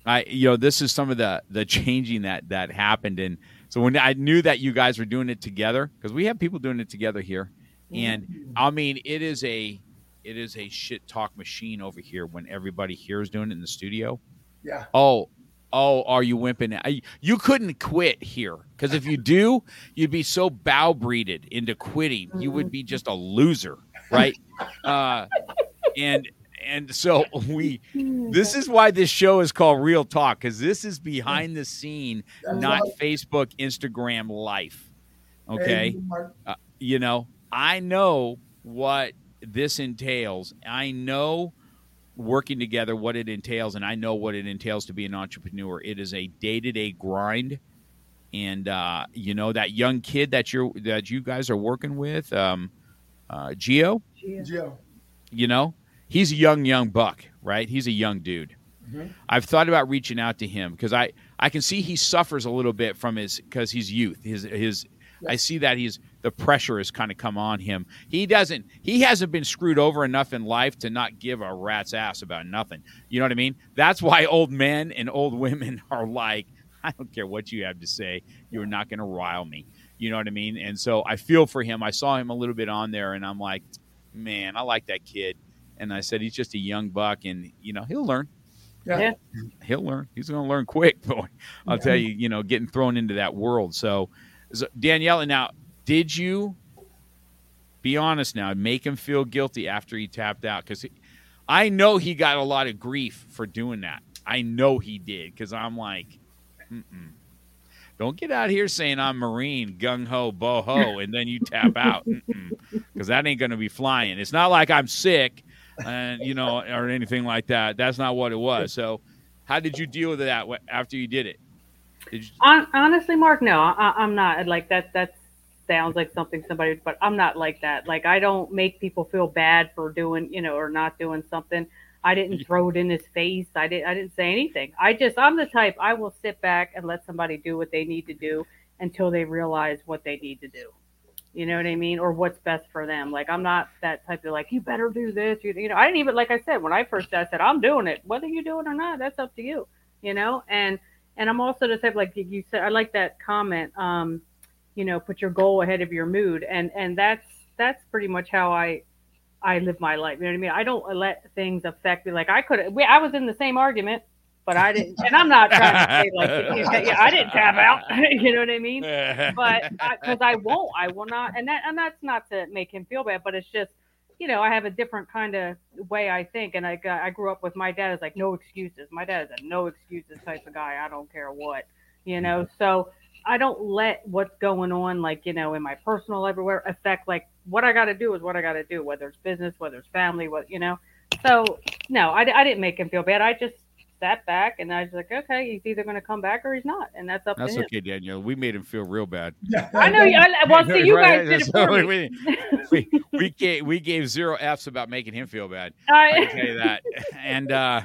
i you know this is some of the the changing that that happened. And so when i knew that you guys were doing it together because we have people doing it together here. And i mean it is a it is a shit talk machine over here when everybody here is doing it in the studio. Yeah. oh oh are you wimping? I, you couldn't quit here. Because if you do you'd be so bow breeded into quitting. You would be just a loser right? Uh and and so *laughs* we this is why this show is called real talk because this is behind the scene That's not right. facebook instagram life okay Hey, Mark, you know, I know what this entails. I know working together what it entails, and I know what it entails to be an entrepreneur. It is a day to day grind, and uh, you know that young kid that you're that you guys are working with, um, uh, Geo. Yeah. Gio. You know, he's a young young buck, right? He's a young dude. Mhm. I've thought about reaching out to him because I I can see he suffers a little bit from his because he's youth. His his I see that he's the pressure has kind of come on him. He doesn't he hasn't been screwed over enough in life to not give a rat's ass about nothing. You know what I mean? That's why *laughs* old men and old women *laughs* are like, I don't care what you have to say, you're not going to rile me. You know what I mean? And so I feel for him. I saw him a little bit on there, and I'm like, man, I like that kid. And I said he's just a young buck, and you know he'll learn Yeah. Yeah. he'll learn. He's going to learn quick, *laughs* boy. I'll tell you, you know, getting thrown into that world. So, so Daniela, now, did you be honest now, make him feel guilty after he tapped out? Because I know he got a lot of grief for doing that. I know he did because I'm like, Mm-mm. don't get out here saying I'm Marine, gung ho, boho, and then you tap out *laughs* because that ain't going to be flying. It's not like I'm sick, and you know, or anything like that. That's not what it was. So, how did you deal with that after you did it? Did you, honestly, Mark, no, I, I'm not like that. That sounds like something somebody, but I'm not like that. Like I don't make people feel bad for doing, you know, or not doing something. I didn't mm-hmm. throw it in his face. I didn't. I didn't say anything. I just, I'm the type. I will sit back and let somebody do what they need to do until they realize what they need to do. You know what I mean, or what's best for them. Like I'm not that type of like you better do this. You, you know, I didn't even like I said when I first I said I'm doing it. Whether you do it or not, that's up to you. You know, and and I'm also the type like you said. I like that comment. Um, you know, put your goal ahead of your mood, and and that's that's pretty much how I I live my life. You know what I mean? I don't let things affect me. Like I could, I was in the same argument, but I didn't. And I'm not trying to say like, *laughs* yeah, I didn't tap out. *laughs* you know what I mean? But *laughs* because I, won't, I will not. And that and that's not to make him feel bad, but it's just. You know, I have a different kind of way I think, and I got, I grew up with my dad is like no excuses. My dad is a no excuses type of guy. I don't care what, you know. Mm-hmm. So I don't let what's going on, like, you know, in my personal everywhere affect like what I got to do is what I got to do, whether it's business, whether it's family, what, you know. So, no, I, I didn't make him feel bad. I just sat back, and I was like, okay, he's either going to come back or he's not, and that's up That's to him. okay, Danielle. We made him feel real bad. *laughs* I know. you- I, well, *laughs* see, you guys did it for we- me. we, we gave we gave zero F's about making him feel bad. *laughs* I can tell you that. And uh,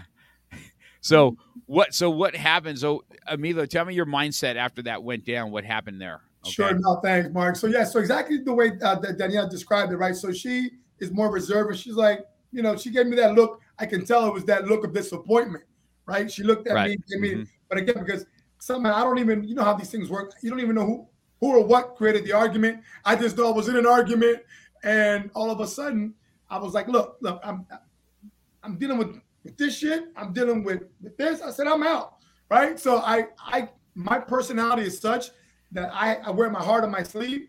so what? So what happened? So Emilio, tell me your mindset after that went down. What happened there? Sure, no, thanks, Mark. So yeah, so exactly the way uh, that Danielle described it, right? So she is more reserved, she's like, you know, she gave me that look. I can tell it was that look of disappointment, right? She looked at Right. me, gave me, Mhm. but again, because somehow I don't even, you know how these things work. You don't even know who, who or what created the argument. I just know I was in an argument, and all of a sudden, I was like, look, look, I'm, I'm dealing with, with this shit. I'm dealing with with this. I said, I'm out, right? So I, I, my personality is such that I, I wear my heart on my sleeve.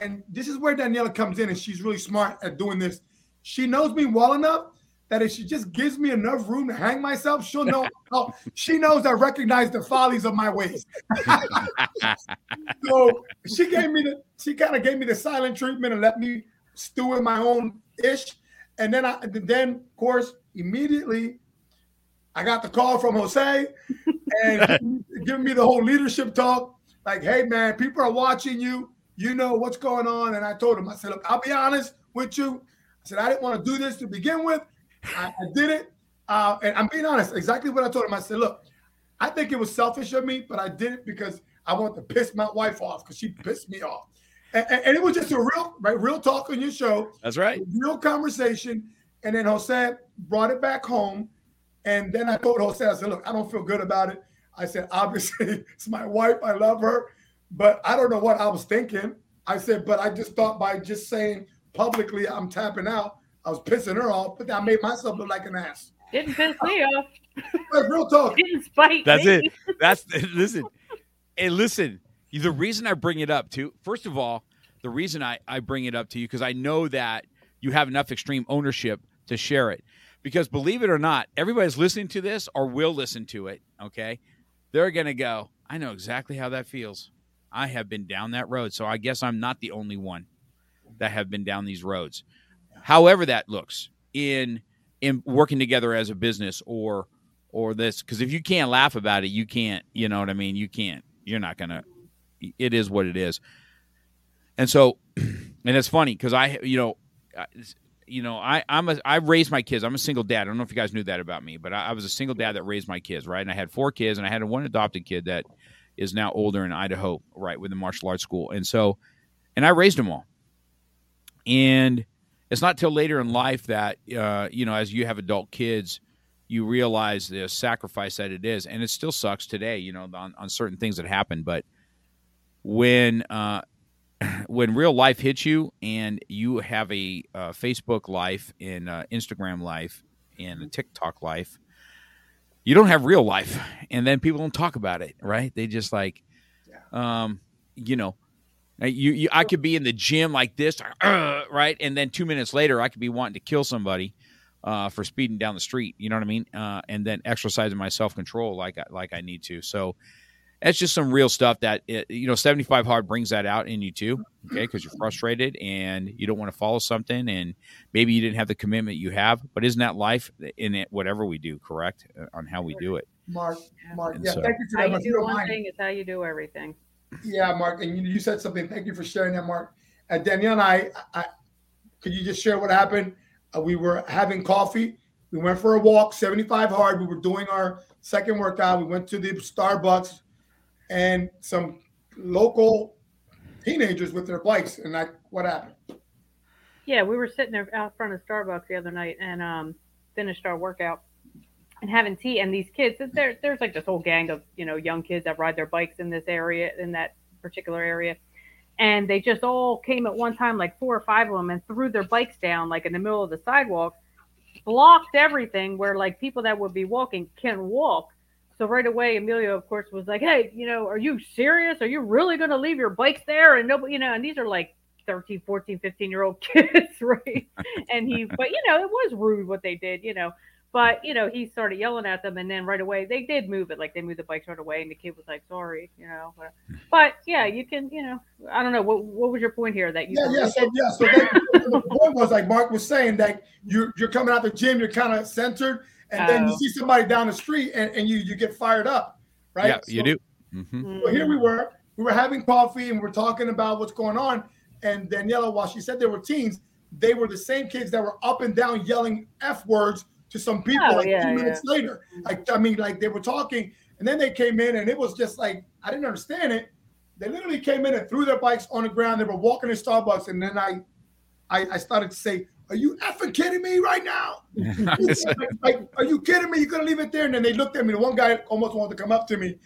And this is where Daniela comes in, and she's really smart at doing this. She knows me well enough that if she just gives me enough room to hang myself, she'll know. *laughs* how, she knows I recognize the follies of my ways. *laughs* so she gave me the, she kind of gave me the silent treatment and let me stew in my own ish. And then I, then of course, immediately, I got the call from Jose and *laughs* giving me the whole leadership talk like, hey man, people are watching you. You know what's going on. And I told him, I said, look, I'll be honest with you. I said, I didn't want to do this to begin with. I, I did it. Uh, and I'm being honest, exactly what I told him. I said, look, I think it was selfish of me, but I did it because I wanted to piss my wife off because she pissed me off. And, and- and it was just a real, right, real talk on your show That's right. real conversation. And then Jose brought it back home. And then I told Jose, I said, look, I don't feel good about it. I said, *laughs* obviously, it's my wife. I love her. But I don't know what I was thinking. I said, but I just thought by just saying publicly I'm tapping out, I was pissing her off, but I made myself look like an ass. Didn't piss me off. *laughs* But real talk. Didn't spite That's me. it. That's *laughs* listen. And listen, the reason I bring it up to first of all, the reason I, I bring it up to you, because I know that you have enough extreme ownership to share it. Because believe it or not, everybody's listening to this or will listen to it, okay? They're gonna go, I know exactly how that feels. I have been down that road. So I guess I'm not the only one that have been down these roads. However that looks in in working together as a business or or this because if you can't laugh about it you can't you know what i mean? You can't you're not gonna it is what it is. And so *clears throat* and it's funny because i you know I- you know i i'm a i raised my kids i'm a single dad i don't know if you guys knew that about me but I, I was a single dad that raised my kids right? And i had four kids and i had one adopted kid that is now older in idaho right with the martial arts school. And so and i raised them all. And it's not till later in life that uh, you know as you have adult kids you realize the sacrifice that it is. And it still sucks today you know on, on certain things that happen. But when uh, *clears throat* when real life hits you and you have a uh, facebook life and uh, instagram life and a tiktok life you don't have real life. And then people don't talk about it right? They just like um, you know You, you, I could be in the gym like this, uh, right, and then two minutes later, I could be wanting to kill somebody uh, for speeding down the street. You know what I mean? Uh, and then exercising my self control like I, like I need to. So that's just some real stuff that it, you know. Seventy five hard brings that out in you too, okay? Because you're frustrated and you don't want to follow something, and maybe you didn't have the commitment you have. But isn't that life in it? Whatever we do, correct uh, on how we do it. Mark, Mark, And yeah, so- thank you for that. you If you do one thing is how you do everything. Yeah, Mark, and you, you said something. Thank you for sharing that, Mark. Uh, Danielle and I, I, could you just share what happened? Uh, we were having coffee. We went for a walk, 75 hard. We were doing our second workout. We went to the Starbucks, and some local teenagers with their bikes. And like, what happened? Yeah, we were sitting there out front of Starbucks the other night and um, finished our workout and having tea. And these kids, there, there's like this whole gang of you know young kids that ride their bikes in this area, in that particular area, and they just all came at one time, like four or five of them, and threw their bikes down like in the middle of the sidewalk, blocked everything where like people that would be walking can walk. So right away, Emilio, of course, was like, "Hey, you know, are you serious? Are you really going to leave your bikes there?" And nobody, you know, and these are like 13, 14, 15 year old *laughs* kids, right? And he, but you know, it was rude what they did, you know. But you know, he started yelling at them, and then right away they did move it, like they moved the bikes right away, and the kid was like, "Sorry," you know. But, *laughs* but yeah, you can, you know, I don't know what what was your point here that you Yeah, yeah. So yeah, so that, the point was like Mark was saying that you're you're coming out the gym, you're kind of centered, and then you Oh. see somebody down the street and, and you you get fired up, right? Yeah, you So- do. hmm So here we were, we were having coffee and we're talking about what's going on. And Daniela, while she said they were teens, they were the same kids that were up and down yelling F words to some people Oh, like yeah, two minutes later. Like, I mean, like they were talking, and then they came in and it was just like, I didn't understand it. They literally came in and threw their bikes on the ground. They were walking to Starbucks, and then I I, I started to say, Are you effing kidding me right now? *laughs* like, like, are you kidding me? You're gonna leave it there? And then they looked at me. The one guy almost wanted to come up to me,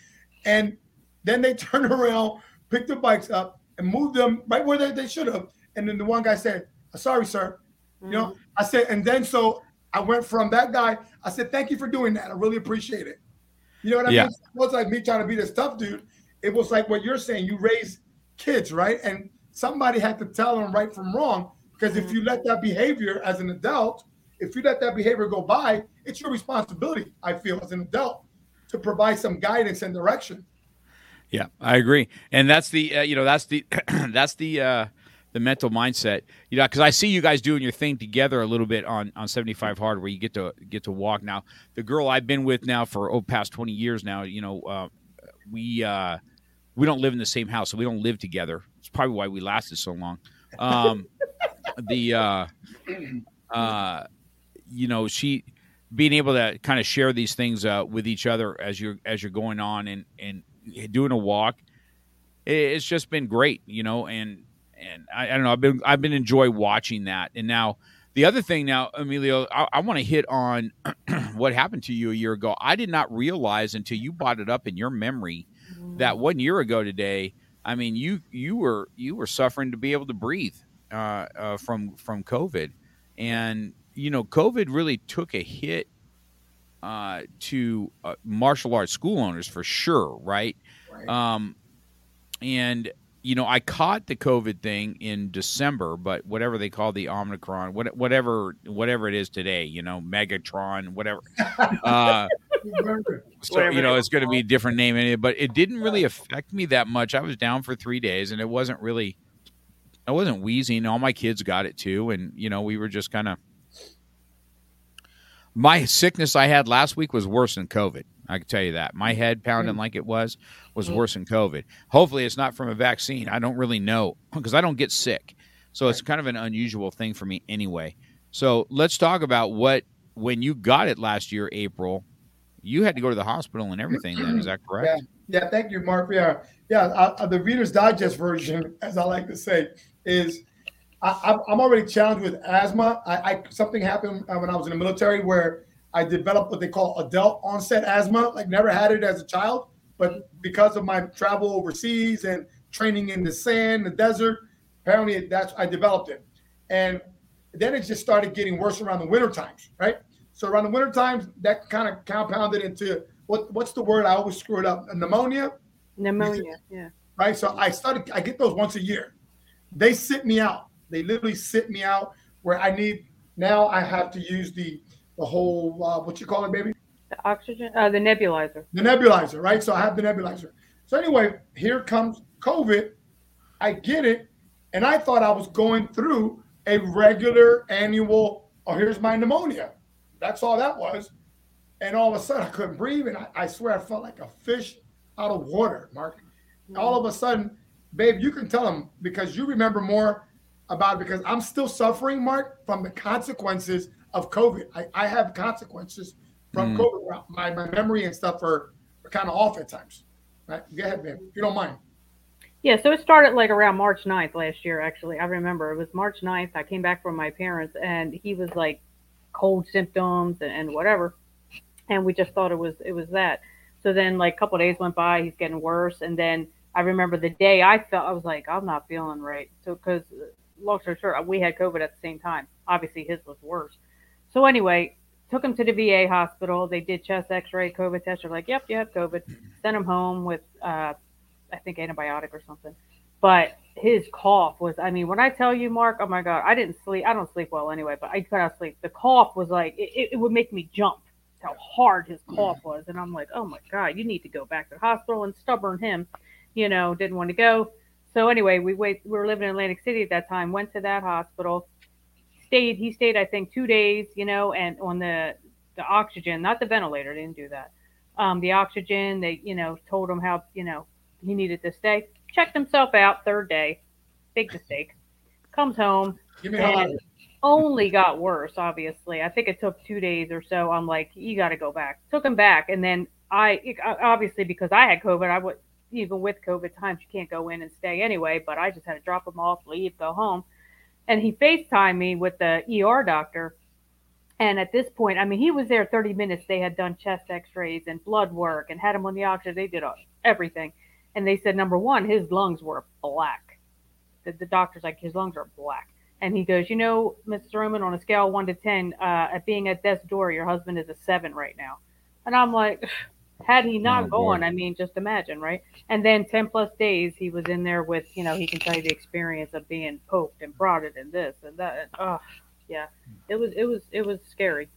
and then they *laughs* turned around, picked the bikes up, and moved them right where they, they should have. And then the one guy said, "Sorry, sir." You know, mm-hmm. I said, and then so I went from that guy. I said, "Thank you for doing that. I really appreciate it." You know what I Yeah. mean? It was like me trying to be this tough dude. It was like what you're saying. You raise kids, right? And somebody had to tell them right from wrong. Because if you let that behavior as an adult, if you let that behavior go by, it's your responsibility, I feel, as an adult, to provide some guidance and direction. Yeah, I agree, and that's the uh, you know that's the *clears throat* that's the uh, the mental mindset. You know, because I see you guys doing your thing together a little bit on on seventy five hard, where you get to get to walk. Now, the girl I've been with now for oh past twenty years now, you know, uh, we uh, we don't live in the same house, so we don't live together. It's probably why we lasted so long. Um, *laughs* the uh, uh, you know she being able to kind of share these things uh, with each other as you're as you're going on and and doing a walk it's just been great you know and and I, I don't know i've been i've been enjoy watching that. And now the other thing now emilio i, I want to hit on *clears throat* what happened to you a year ago. I did not realize until you brought it up in your memory that one year ago today i mean you you were you were suffering to be able to breathe uh, uh, from from covid. And you know covid really took a hit uh, to uh, martial arts school owners for sure right? Right. um, and you know, I caught the COVID thing in December, but whatever they call the Omicron, what, whatever, whatever it is today, you know, Megatron, whatever. *laughs* Uh, so you know, it's going to be a different name in it, but it didn't really affect me that much. I was down for three days, and it wasn't really. I wasn't wheezing. All my kids got it too, and you know, we were just kind of. My sickness I had last week was worse than COVID. I can tell you that. My head pounding like it was was worse than COVID. Hopefully, it's not from a vaccine. I don't really know because I don't get sick, so it's kind of an unusual thing for me anyway. So let's talk about what when you got it last year, April. You had to go to the hospital and everything. Then is that *clears throat* correct? Yeah, yeah thank you, Mark. Yeah, yeah. Uh, uh, the Reader's Digest version, as I like to say, is I, I'm- I'm already challenged with asthma. I, I something happened uh, when I was in the military where I developed what they call adult onset asthma. Like never had it as a child, but because of my travel overseas and training in the sand, the desert, apparently that's I developed it. And then it just started getting worse around the winter times, right? So around the winter times, that kind of compounded into what what's the word? I always screw it up. Pneumonia, Pneumonia. Yeah. right? So I started. I get those once a year. They sit me out. They literally sit me out where I need. Now I have to use the the whole uh, what you call it, baby, The oxygen. Uh, the nebulizer. the nebulizer, right? So I have the nebulizer. So anyway, here comes COVID. I get it, and I thought I was going through a regular annual. Oh, here's my pneumonia. That's all that was. And all of a sudden, *laughs* I couldn't breathe, and I, I swear I felt like a fish out of water, Mark. All of a sudden, babe, you can tell them because you remember more about it because I'm still suffering, Mark, from the consequences of COVID. I, I have consequences from Mm. COVID. My, my memory and stuff are, are kind of off at times. Right? Go ahead, babe, if you don't mind. Yeah, so it started like around March 9th last year, actually. I remember it was March 9th. I came back from my parents and he was like cold symptoms and, and whatever. And we just thought it was it was that. So then like a couple of days went by, he's getting worse. And then I remember the day I felt I was like, I'm not feeling right. So because long story short, we had COVID at the same time. Obviously his was worse. So anyway, took him to the VA hospital. They did chest X-ray, COVID test. They're like, "Yep, you have COVID." Sent him home with, uh, I think, antibiotic or something. But his cough was, I mean, when I tell you, Mark, oh my God, I didn't sleep. I don't sleep well anyway, but I could not sleep. The cough was like, it, it- would make me jump. How hard his cough was, and I'm like, oh my God, you need to go back to the hospital. And stubborn him, you know, didn't want to go. So anyway, we wait. We were living in Atlantic City at that time. Went to that hospital stayed he stayed i think two days you know and on the the oxygen, not the ventilator. They didn't do that. Um, the oxygen. They you know told him how you know he needed to stay. Checked himself out third day. Big mistake. Comes home. And only got worse, obviously. I think it took two days or so. I'm like, you got to go back. Took him back. And then I, obviously, because I had COVID, I would, even with COVID times, you can't go in and stay anyway, but I just had to drop him off, leave, go home. And he FaceTimed me with the ER doctor. And at this point, I mean, he was there 30 minutes. They had done chest x rays and blood work and had him on the oxygen. They did everything. And they said, number one, his lungs were black. The, the doctor's like, his lungs are black. And he goes, you know, Mr. Roman, on a scale one to 10, uh, at being at death's door, your husband is a seven right now. And I'm like, had he not Oh, gone, boy. I mean, just imagine, right? And then 10 plus days, he was in there with, you know, he can tell you the experience of being poked and prodded and this and that. And, oh, yeah, it was, it was, it was scary.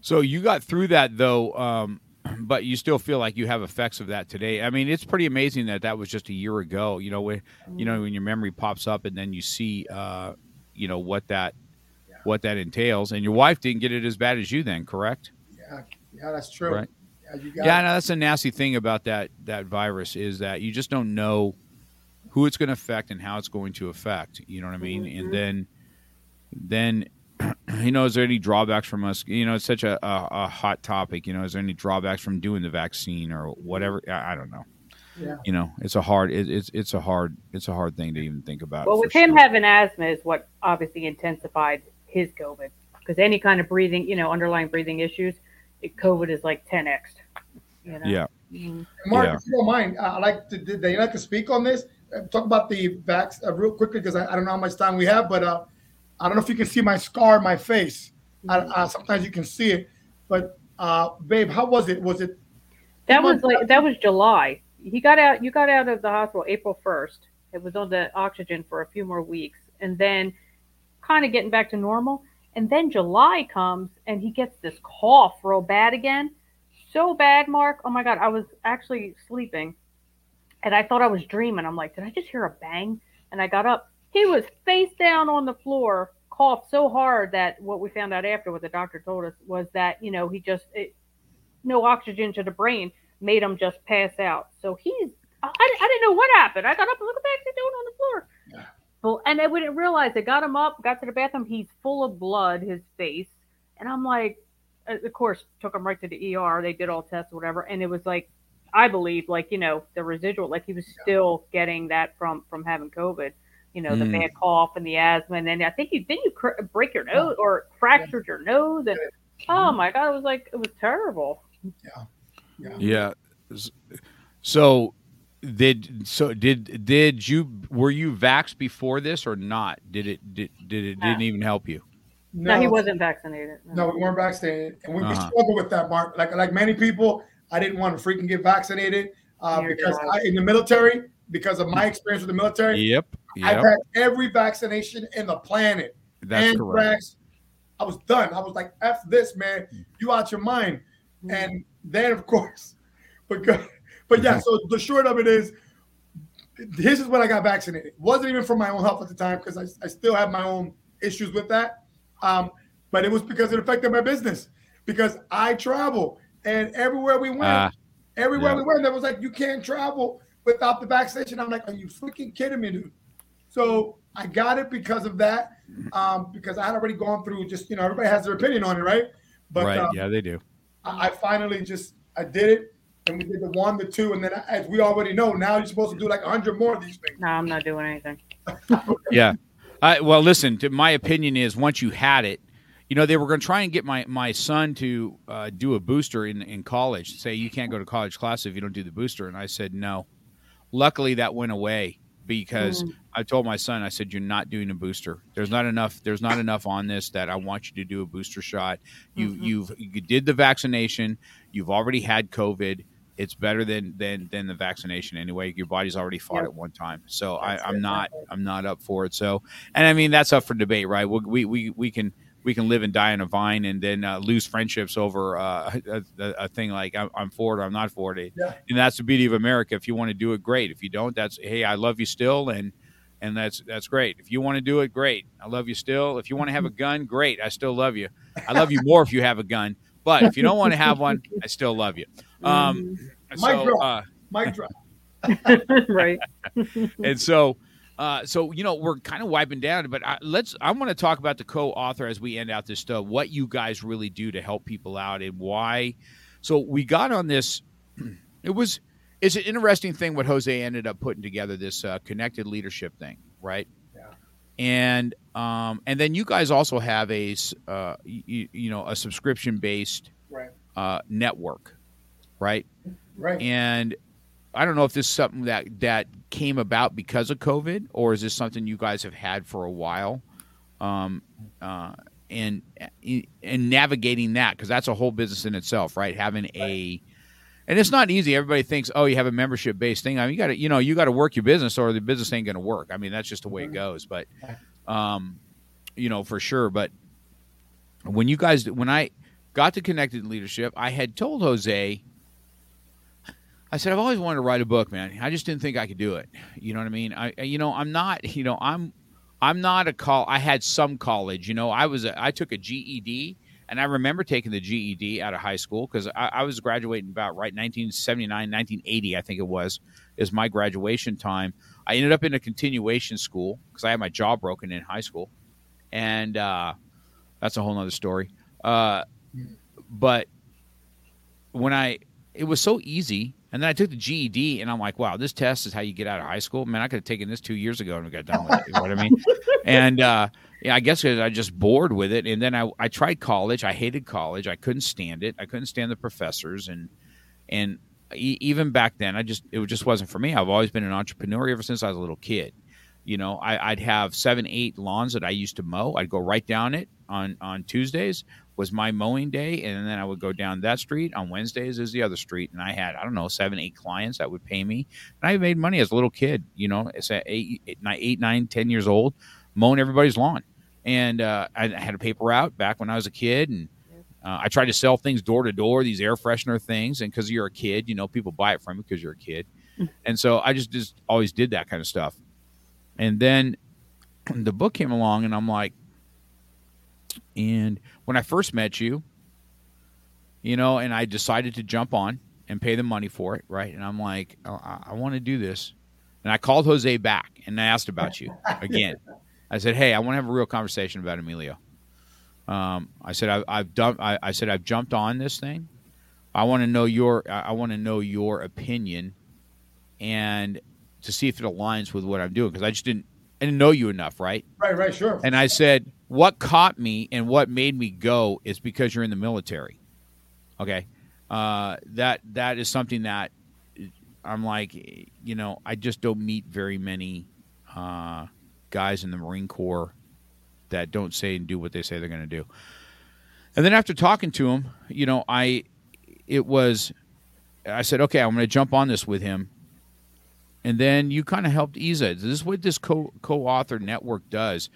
So you got through that though, um, *clears throat* but you still feel like you have effects of that today. I mean, it's pretty amazing that that was just a year ago. You know, when you know when your memory pops up and then you see, uh, you know what that what that entails. And your wife didn't get it as bad as you then, correct? Yeah, yeah, that's true. Right. Yeah, you Yeah, it. no, that's a nasty thing about that that virus is that you just don't know who it's going to affect and how it's going to affect. You know what I mean? And mm-hmm. then then *clears throat* you know, is there any drawbacks from us? You know, it's such a, a, a hot topic. You know, is there any drawbacks from doing the vaccine or whatever? I, I don't know. Yeah. You know, it's a hard it, it's it's a hard it's a hard thing to even think about. Well, with him sure. having asthma is what obviously intensified his COVID because any kind of breathing, you know, underlying breathing issues, it, COVID is like 10x. You know? yeah. Mhm. Mark, Yeah. if you don't mind, uh, I like to. Did they like to speak on this? Uh, talk about the vax uh, real quickly because I, I don't know how much time we have, but uh, I don't know if you can see my scar, on my face. I, uh, sometimes you can see it, but uh, babe, how was it? Was it? That was like that was July. He got out. You got out of the hospital April first. It was on the oxygen for a few more weeks, and then kind of getting back to normal. And then July comes, and he gets this cough real bad again, so bad, Mark. Oh my God, I was actually sleeping, and I thought I was dreaming. I'm like, did I just hear a bang? And I got up. He was face down on the floor, coughed so hard that what we found out after, what the doctor told us, was that you know he just it, no oxygen to the brain made him just pass out. So he's I, I didn't know what happened. I got up and look at he's doing on the floor. Yeah. Well, and I wouldn't realize it. Got him up, got to the bathroom. He's full of blood, his face, and I'm like, uh, of course, took him right to the ER. They did all tests, or whatever, and it was like, I believe, like you know, the residual, like he was still getting that from from having COVID. You know, the Mm. bad cough and the asthma, and then I think you didn't you cr- break your nose or fractured your nose, and oh my god, it was like it was terrible. Yeah. yeah. So did so did did you were you vaxxed before this or not? Did it did, did it didn't even help you? No, he wasn't vaccinated. No, we weren't vaccinated, and we, we Uh-huh. struggle with that, Mark. Like like many people, I didn't want to freaking get vaccinated uh, because I. I, in the military, because of my experience with the military, Yep. I've had every vaccination in the planet. That's correct. Anthrax. I was done. I was like, "F this, man! You out your mind." Mm-hmm. And then, of course, *laughs* but go- but yeah. So the short of it is, this is when I got vaccinated. It wasn't even for my own health at the time because I, I still have my own issues with that. Um, but it was because it affected my business because I travel and everywhere we went, Ah, everywhere yeah. we went, there was like you can't travel without the vaccination. I'm like, are you freaking kidding me, dude? So I got it because of that, um, because I had already gone through. Just you know, everybody has their opinion on it, right? But right. um, yeah, they do. I, I finally just I did it, and we did the one, the two, and then as we already know, now you're supposed to do like hundred more of these things. No, I'm not doing anything. *laughs* Yeah. I, well, listen. To, my opinion is once you had it, you know they were going to try and get my my son to uh, do a booster in in college. Say you can't go to college class if you don't do the booster, and I said no. Luckily, that went away because I told my son, I said, "You're not doing a booster. There's not enough. There's not enough on this that I want you to do a booster shot. You Mhm. you've you did the vaccination. You've already had COVID. It's better than than than the vaccination anyway. Your body's already fought Yep. it one time. So I, That's it. not I'm not up for it. So and I mean that's up for debate, right? We we we, we can. We can live and die on a vine, and then uh, lose friendships over uh, a, a, a thing like I'm, I'm for it or I'm not for it Yeah. and that's the beauty of America. If you want to do it, great. If you don't, that's hey, I love you still, and and that's that's great. If you want to do it, great. I love you still. If you want to have a gun, great. I still love you. I love you more if you have a gun. But if you don't want to have one, I still love you. *laughs* Um, Mic so, drop. uh, Mic drop. *laughs* *laughs* right. and so uh, so you know we're kind of wiping down but I, let's i want to talk about the co-author as we end out this stuff what you guys really do to help people out and why so we got on this *clears throat* it was it's an interesting thing what jose ended up putting together this uh, connected leadership thing right Yeah. And um and then you guys also have a uh you, you know a subscription based Right. uh network right Right. and I don't know if this is something that that came about because of COVID, or is this something you guys have had for a while? Um, uh, and and navigating that because that's a whole business in itself, right? Having a and it's not easy. Everybody thinks, oh, you have a membership based thing. I mean, you got to you know you got to work your business, or the business ain't going to work. I mean, that's just the way it goes. But um, you know for sure. But when you guys when I got to connected leadership, I had told Jose. I said, I've always wanted to write a book, man. I just didn't think I could do it. You know what I mean? I, I- you know, I'm not, you know, I'm, I'm not a call. I had some college, you know, I was, a, I took a GED and I remember taking the GED out of high school because I, I was graduating about right 1979, 1980, I think it was, is my graduation time. I ended up in a continuation school because I had my jaw broken in high school. And, uh, that's a whole nother story. Uh, but when I, it was so easy. And then I took the GED, and I'm like, wow, this test is how you get out of high school. Man, I could have taken this two years ago and we got done with it. You know what I mean? *laughs* And uh, yeah, I guess I just bored with it. And then I, I tried college. I hated college. I couldn't stand it. I couldn't stand the professors. And and e- even back then, I just it just wasn't for me. I've always been an entrepreneur ever since I was a little kid. You know, I, I'd have seven, eight lawns that I used to mow. I'd go right down it on on Tuesdays was my mowing day, and then I would go down that street. On Wednesdays is the other street, and I had I don't know seven, eight clients that would pay me, and I made money as a little kid. You know, it's at eight, eight, nine, eight, nine, ten years old, mowing everybody's lawn, and uh, I had a paper route back when I was a kid, and uh, I tried to sell things door to door, these air freshener things, and because you're a kid, you know, people buy it from you because you're a kid, and so I just just always did that kind of stuff, and then the book came along, and I'm like, and when I first met you, you know, and I decided to jump on and pay the money for it, right? And I'm like, oh, I, I want to do this, and I called Jose back and I asked about you *laughs* again. I said, hey, I want to have a real conversation about Emilio. Um, I said I've, I've done. I, I said I've jumped on this thing. I want to know your. I I want to know your opinion, and to see if it aligns with what I'm doing because I just didn't. I didn't know you enough, right? Right. Right. Sure. And I said, what caught me and what made me go is because you're in the military. Okay, uh, that that is something that I'm like, you know, I just don't meet very many uh, guys in the Marine Corps that don't say and do what they say they're going to do. And then after talking to him, you know, I it was I said, okay, I'm going to jump on this with him. And then you kind of helped ease it. This is what this co co-author network does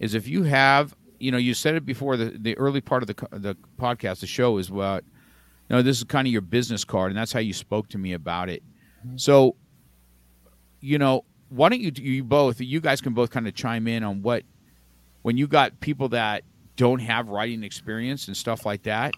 is if you have, you know, you said it before the, the early part of the the podcast, the show is what, you know, this is kind of your business card, and that's how you spoke to me about it. Mm-hmm. So, you know, why don't you you both, you guys can both kind of chime in on what when you got people that don't have writing experience and stuff like that.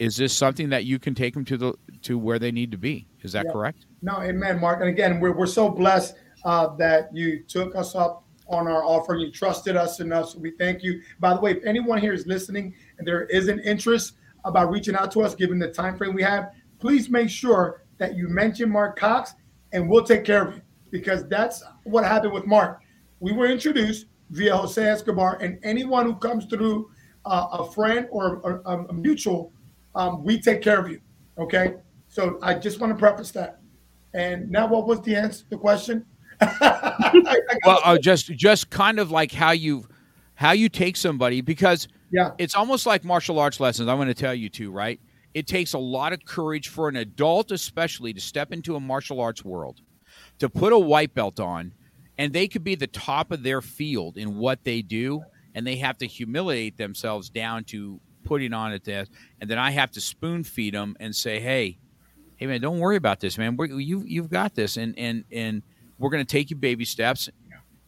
Is this something that you can take them to the to where they need to be? Is that Yeah. correct? No, amen, Mark. And again, we're, we're so blessed uh, that you took us up on our offer and you trusted us enough. So we thank you. By the way, if anyone here is listening and there is an interest about reaching out to us, given the time frame we have, please make sure that you mention Mark Cox and we'll take care of you because that's what happened with Mark. We were introduced via Jose Escobar, and anyone who comes through uh, a friend or a, a mutual, um, we take care of you. Okay. So I just want to preface that. And now, what was the answer? to The question? *laughs* well uh, just just kind of like how you how you take somebody because yeah, it's almost like martial arts lessons i'm going to tell you too right it takes a lot of courage for an adult especially to step into a martial arts world to put a white belt on and they could be the top of their field in what they do and they have to humiliate themselves down to putting on a test and then i have to spoon feed them and say hey hey man don't worry about this man We're, you, you've got this and and and we're going to take you baby steps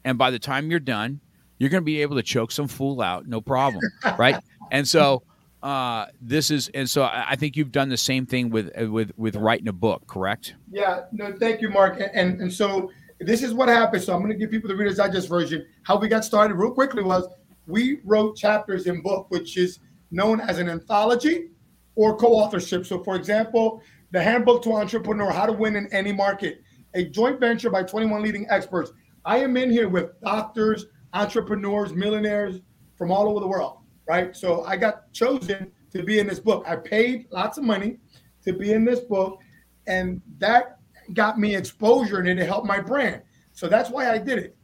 and by the time you're done, you're going to be able to choke some fool out, no problem, *laughs* right? And so uh, this is, and so I think you've done the same thing with with with writing a book, correct? Yeah, no, thank you, Mark. And and, and so this is what happened. So I'm going to give people the Reader's Digest version. How we got started, real quickly, was we wrote chapters in book, which is known as an anthology or co-authorship. So, for example, the Handbook to Entrepreneur: How to Win in Any Market, a joint venture by 21 leading experts. I am in here with doctors, entrepreneurs, millionaires from all over the world, right? So I got chosen to be in this book. I paid lots of money to be in this book, and that got me exposure and it helped my brand. So that's why I did it.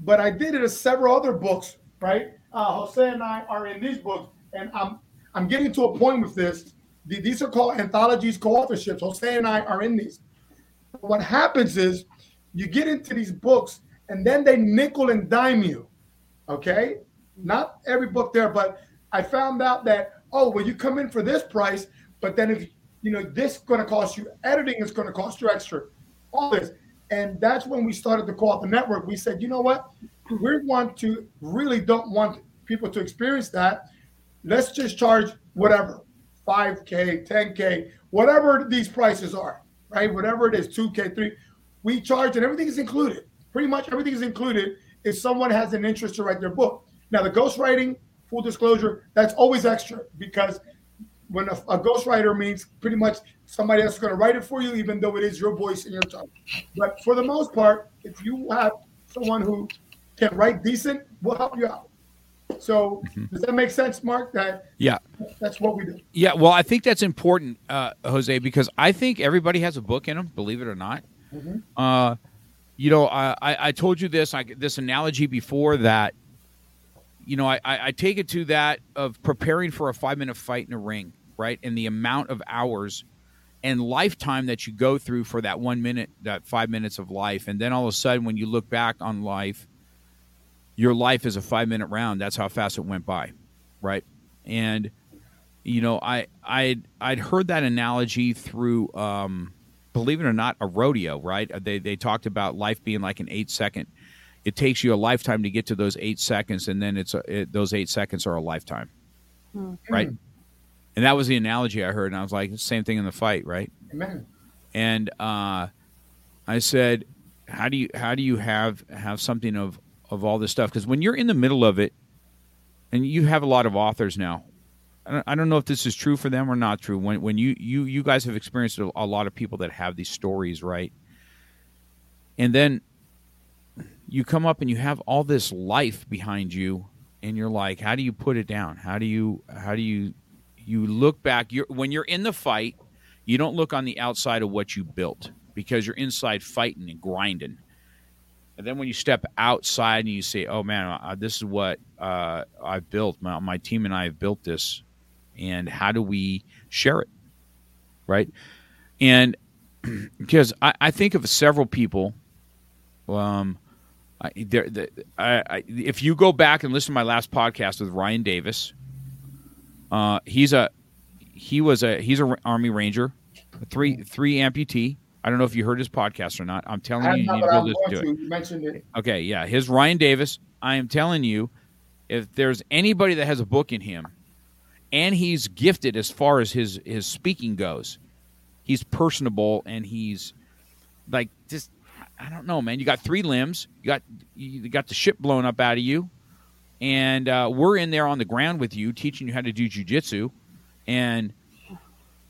But I did it as several other books, right? Uh, Jose and I are in these books, and I'm I'm getting to a point with this. The- These are called anthologies, co-authorships. Jose and I are in these. What happens is you get into these books, and then they nickel and dime you. Okay, not every book there, but I found out that oh, well, you come in for this price, but then if you know this is going to cost you, editing is going to cost you extra, all this, and that's when we started the co-author network. We said, you know what, we want to really don't want people to experience that. Let's just charge whatever, 5K, 10K, whatever these prices are, right? Whatever it is, 2K, 3. We charge and everything is included. Pretty much everything is included if someone has an interest to write their book. Now, the ghostwriting, full disclosure, that's always extra because when a, a ghostwriter means pretty much somebody else is going to write it for you, even though it is your voice and your tone. But for the most part, if you have someone who can write decent, we'll help you out. So does that make sense, Mark? That Yeah. that's what we do. Yeah, well, I think that's important, uh, Jose, because I think everybody has a book in them, believe it or not. Uh, you know, I, I, told you this I, this analogy before that. You know, I, I take it to that of preparing for a five minute fight in a ring, right? And the amount of hours and lifetime that you go through for that one minute, that five minutes of life, and then all of a sudden, when you look back on life, your life is a five minute round. That's how fast it went by, right? And you know, I I I'd heard that analogy through, um, believe it or not, a rodeo. Right? They they talked about life being like an eight second. It takes you a lifetime to get to those eight seconds, and then it's a, it, those eight seconds are a lifetime, right? And that was the analogy I heard, and I was like, same thing in the fight, right? Amen. and uh, I said, "How do you how do you have have something of of all this stuff? Because when you're in the middle of it, and you have a lot of authors now, I don't, know if this is true for them or not true. When when you you you guys have experienced a, lot of people that have these stories, right? And then you come up and you have all this life behind you, and you're like, how do you put it down? How do you how do you you look back? You're when you're in the fight you don't look on the outside of what you built because you're inside fighting and grinding. And then when you step outside and you say, "Oh man, this is what uh, I've built. My, my team and I have built this, and how do we share it?" Right? And *clears throat* because I, I think of several people, um, I, there, the, I, I, if you go back and listen to my last podcast with Ryan Davis, uh, he's a he was a he's a Army Ranger, a three three amputee. I don't know if you heard his podcast or not. I'm telling you, you need to go listen to it. You mentioned it. Okay, yeah, his Ryan Davis. I am telling you, if there's anybody that has a book in him, and he's gifted as far as his his speaking goes, he's personable and he's like just I don't know, man. You got three limbs. You got you got the shit blown up out of you, and uh, we're in there on the ground with you, teaching you how to do jujitsu, and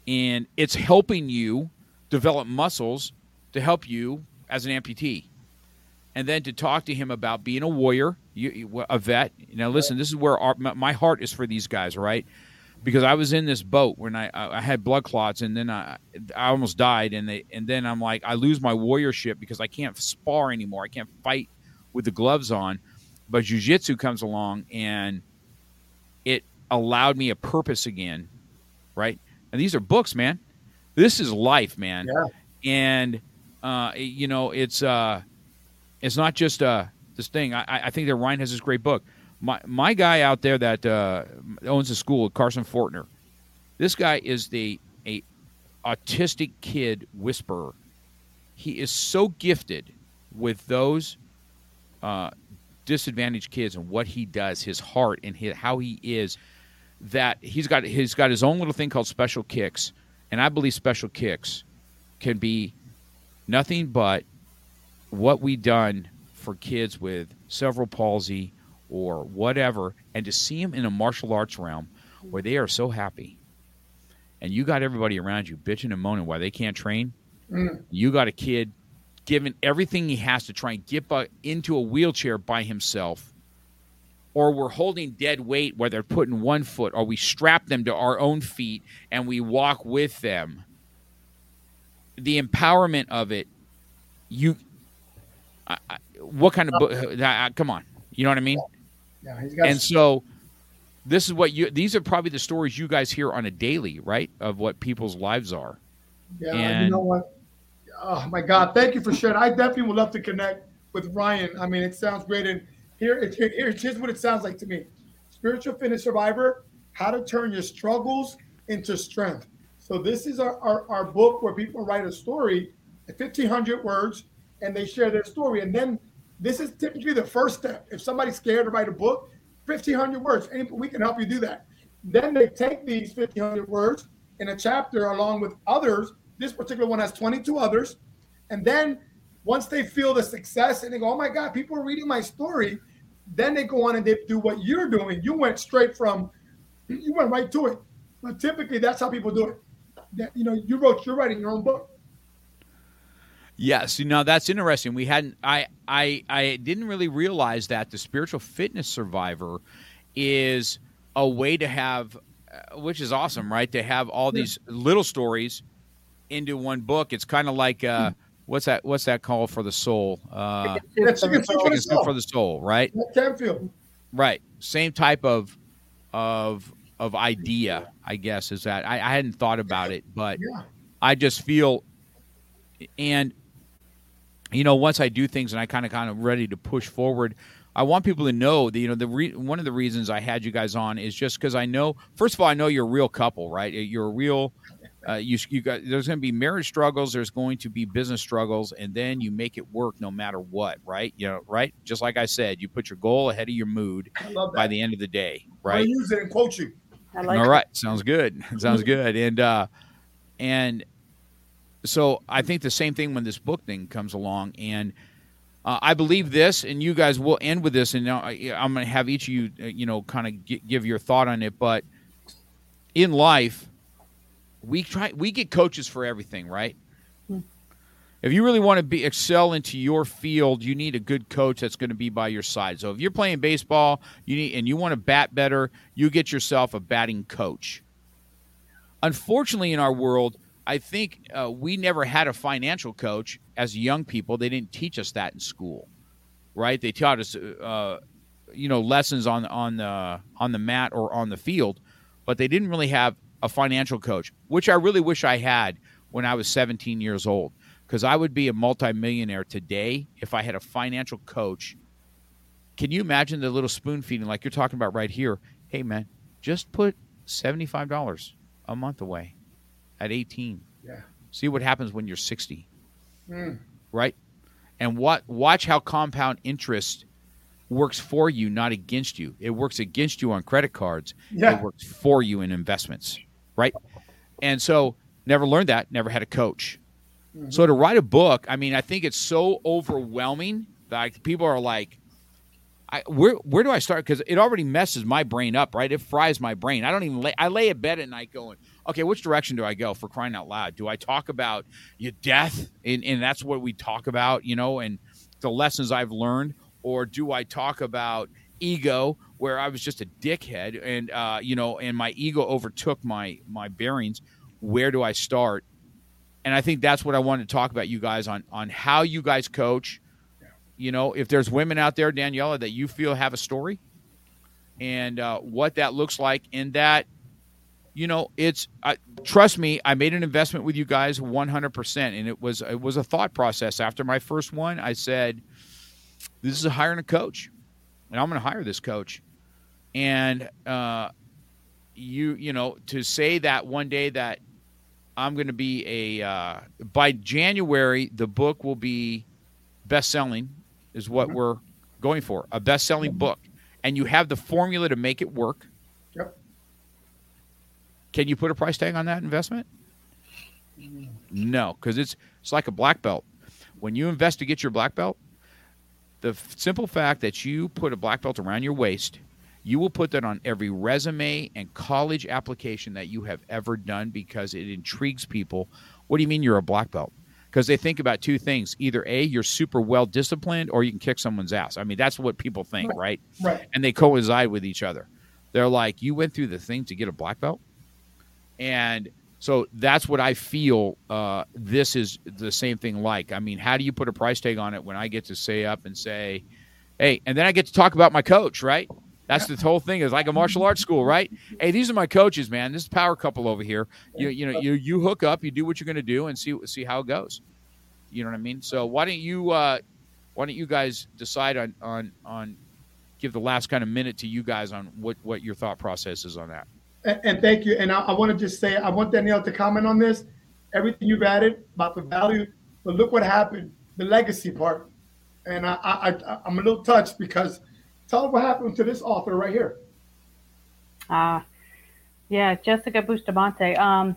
and it's helping you develop muscles to help you as an amputee and then to talk to him about being a warrior, you, a vet. Now, listen, this is where our, my, heart is for these guys, right? Because I was in this boat when I, I I had blood clots, and then I I almost died, and they and then I'm like I lose my warriorship because I can't spar anymore. I can't fight with the gloves on, but jujitsu comes along and it allowed me a purpose again, right? And these are books, man. This is life, man. Yeah. And uh, you know, it's uh, it's not just uh, this thing. I, I think that Ryan has this great book. My my guy out there that uh, owns a school, Carson Fortner. This guy is the a autistic kid whisperer. He is so gifted with those uh, disadvantaged kids and what he does, his heart and his, how he is. That he's got he's got his own little thing called special kicks, and I believe special kicks can be nothing but what we done for kids with cerebral palsy or whatever, and to see them in a martial arts realm where they are so happy, and you got everybody around you bitching and moaning why they can't train. Mm. You got a kid giving everything he has to try and get bu- into a wheelchair by himself, or we're holding dead weight where they're putting one foot, or we strap them to our own feet and we walk with them. The empowerment of it, you, I, I, what kind of book? Come on, you know what I mean? Yeah, he's got. And so, this is what you. These are probably the stories you guys hear on a daily, right? Of what people's lives are. yeah, you know what? Oh my God! Thank you for sharing. I definitely would love to connect with Ryan. I mean, it sounds great. And here, here, here's what it sounds like to me: spiritual fitness survivor, how to turn your struggles into strength. So this is our, our, our book where people write a story, 1,500 words, and they share their story. And then this is typically the first step. If somebody's scared to write a book, 1,500 words, we can help you do that. Then they take these 1,500 words in a chapter along with others. This particular one has 22 others. And then once they feel the success and they go, oh my God, people are reading my story, then they go on and they do what you're doing. You went straight from, you went right to it. But typically that's how people do it. That, you know, you wrote, you're writing your own book. Yes, you know that's interesting. We hadn't. I I I didn't really realize that the spiritual fitness survivor is a way to have, uh, which is awesome, right? To have all these little stories into one book. It's kind of like uh, what's that? What's that call for the soul? Uh, Yeah, chicken soup for the soul. for the soul, right? That Canfield. Right. Same type of of of idea, I guess, is that I, I hadn't thought about it, but Yeah. I just feel and you know, once I do things and I kind of kind of ready to push forward, I want people to know that you know the re- one of the reasons I had you guys on is just because I know first of all I know you're a real couple, right? You're a real uh, you you got there's going to be marriage struggles, there's going to be business struggles, and then you make it work no matter what, right? You know, right? Just like I said, you put your goal ahead of your mood I love that. by the end of the day, right I use it in coaching you. I like All it. right, sounds good. *laughs* Sounds good. And uh, and so I think the same thing when this book thing comes along, and uh, I believe this, and you guys will end with this, and now I- I'm going to have each of you, uh, you know, kind of gi- give your thought on it. But in life, we try we get coaches for everything, right? If you really want to be excel into your field, you need a good coach that's going to be by your side. So if you're playing baseball, you need and you want to bat better, you get yourself a batting coach. Unfortunately, in our world, I think uh, we never had a financial coach as young people. They didn't teach us that in school, right? They taught us, uh, you know, lessons on on the on the mat or on the field, but they didn't really have a financial coach, which I really wish I had when I was 17 years old, because I would be a multimillionaire today if I had a financial coach. Can you imagine the little spoon feeding like you're talking about right here? Hey, man, just put $75 a month away at 18. Yeah. See what happens when you're 60, Mm. right? And what watch how compound interest works for you, not against you. It works against you on credit cards. Yeah. It works for you in investments, right? And so never learned that, never had a coach. Mm-hmm. So to write a book, I mean, I think it's so overwhelming that like, people are like, I, where where do I start? Because it already messes my brain up, right? It fries my brain. I don't even lay. I lay in bed at night going, okay, which direction do I go? For crying out loud, do I talk about your death, and, and that's what we talk about, you know, and the lessons I've learned, or do I talk about ego, where I was just a dickhead, and uh, you know, and my ego overtook my my bearings? Where do I start? And I think that's what I wanted to talk about, you guys, on on how you guys coach you know, if there's women out there, Daniela, that you feel have a story and uh, what that looks like, and that, you know, it's uh, trust me, I made an investment with you guys 100%, and it was it was a thought process. After my first one, I said, "This is a hiring a coach, and I'm going to hire this coach," and uh, you you know to say that one day that I'm going to be a uh, by January the book will be best selling is what we're going for a best-selling book, and you have the formula to make it work. Yep. Can you put a price tag on that investment? No, because it's it's like a black belt. When you invest to get your black belt, the f- simple fact that you put a black belt around your waist, you will put that on every resume and college application that you have ever done because it intrigues people. What do you mean you're a black belt? Because they think about two things: either a, you're super well disciplined, or you can kick someone's ass. I mean, that's what people think, right? Right. And they coincide with each other. They're like, you went through the thing to get a black belt, and so that's what I feel. Uh, this is the same thing. Like, I mean, how do you put a price tag on it when I get to say up and say, "Hey," and then I get to talk about my coach, right? That's the whole thing. Is like a martial arts school, right? Hey, these are my coaches, man. This is power couple over here. You, you know, you you hook up, you do what you're going to do, and see see how it goes. You know what I mean? So why don't you uh, why don't you guys decide on on on give the last kind of minute to you guys on what what your thought process is on that. And, thank you. And I, I want to just say, I want Danielle to comment on this. Everything you've added about the value, but look what happened, the legacy part. And I, I, I I'm a little touched because tell us what happened to this author right here. Uh, yeah, Jessica Bustamante. Um,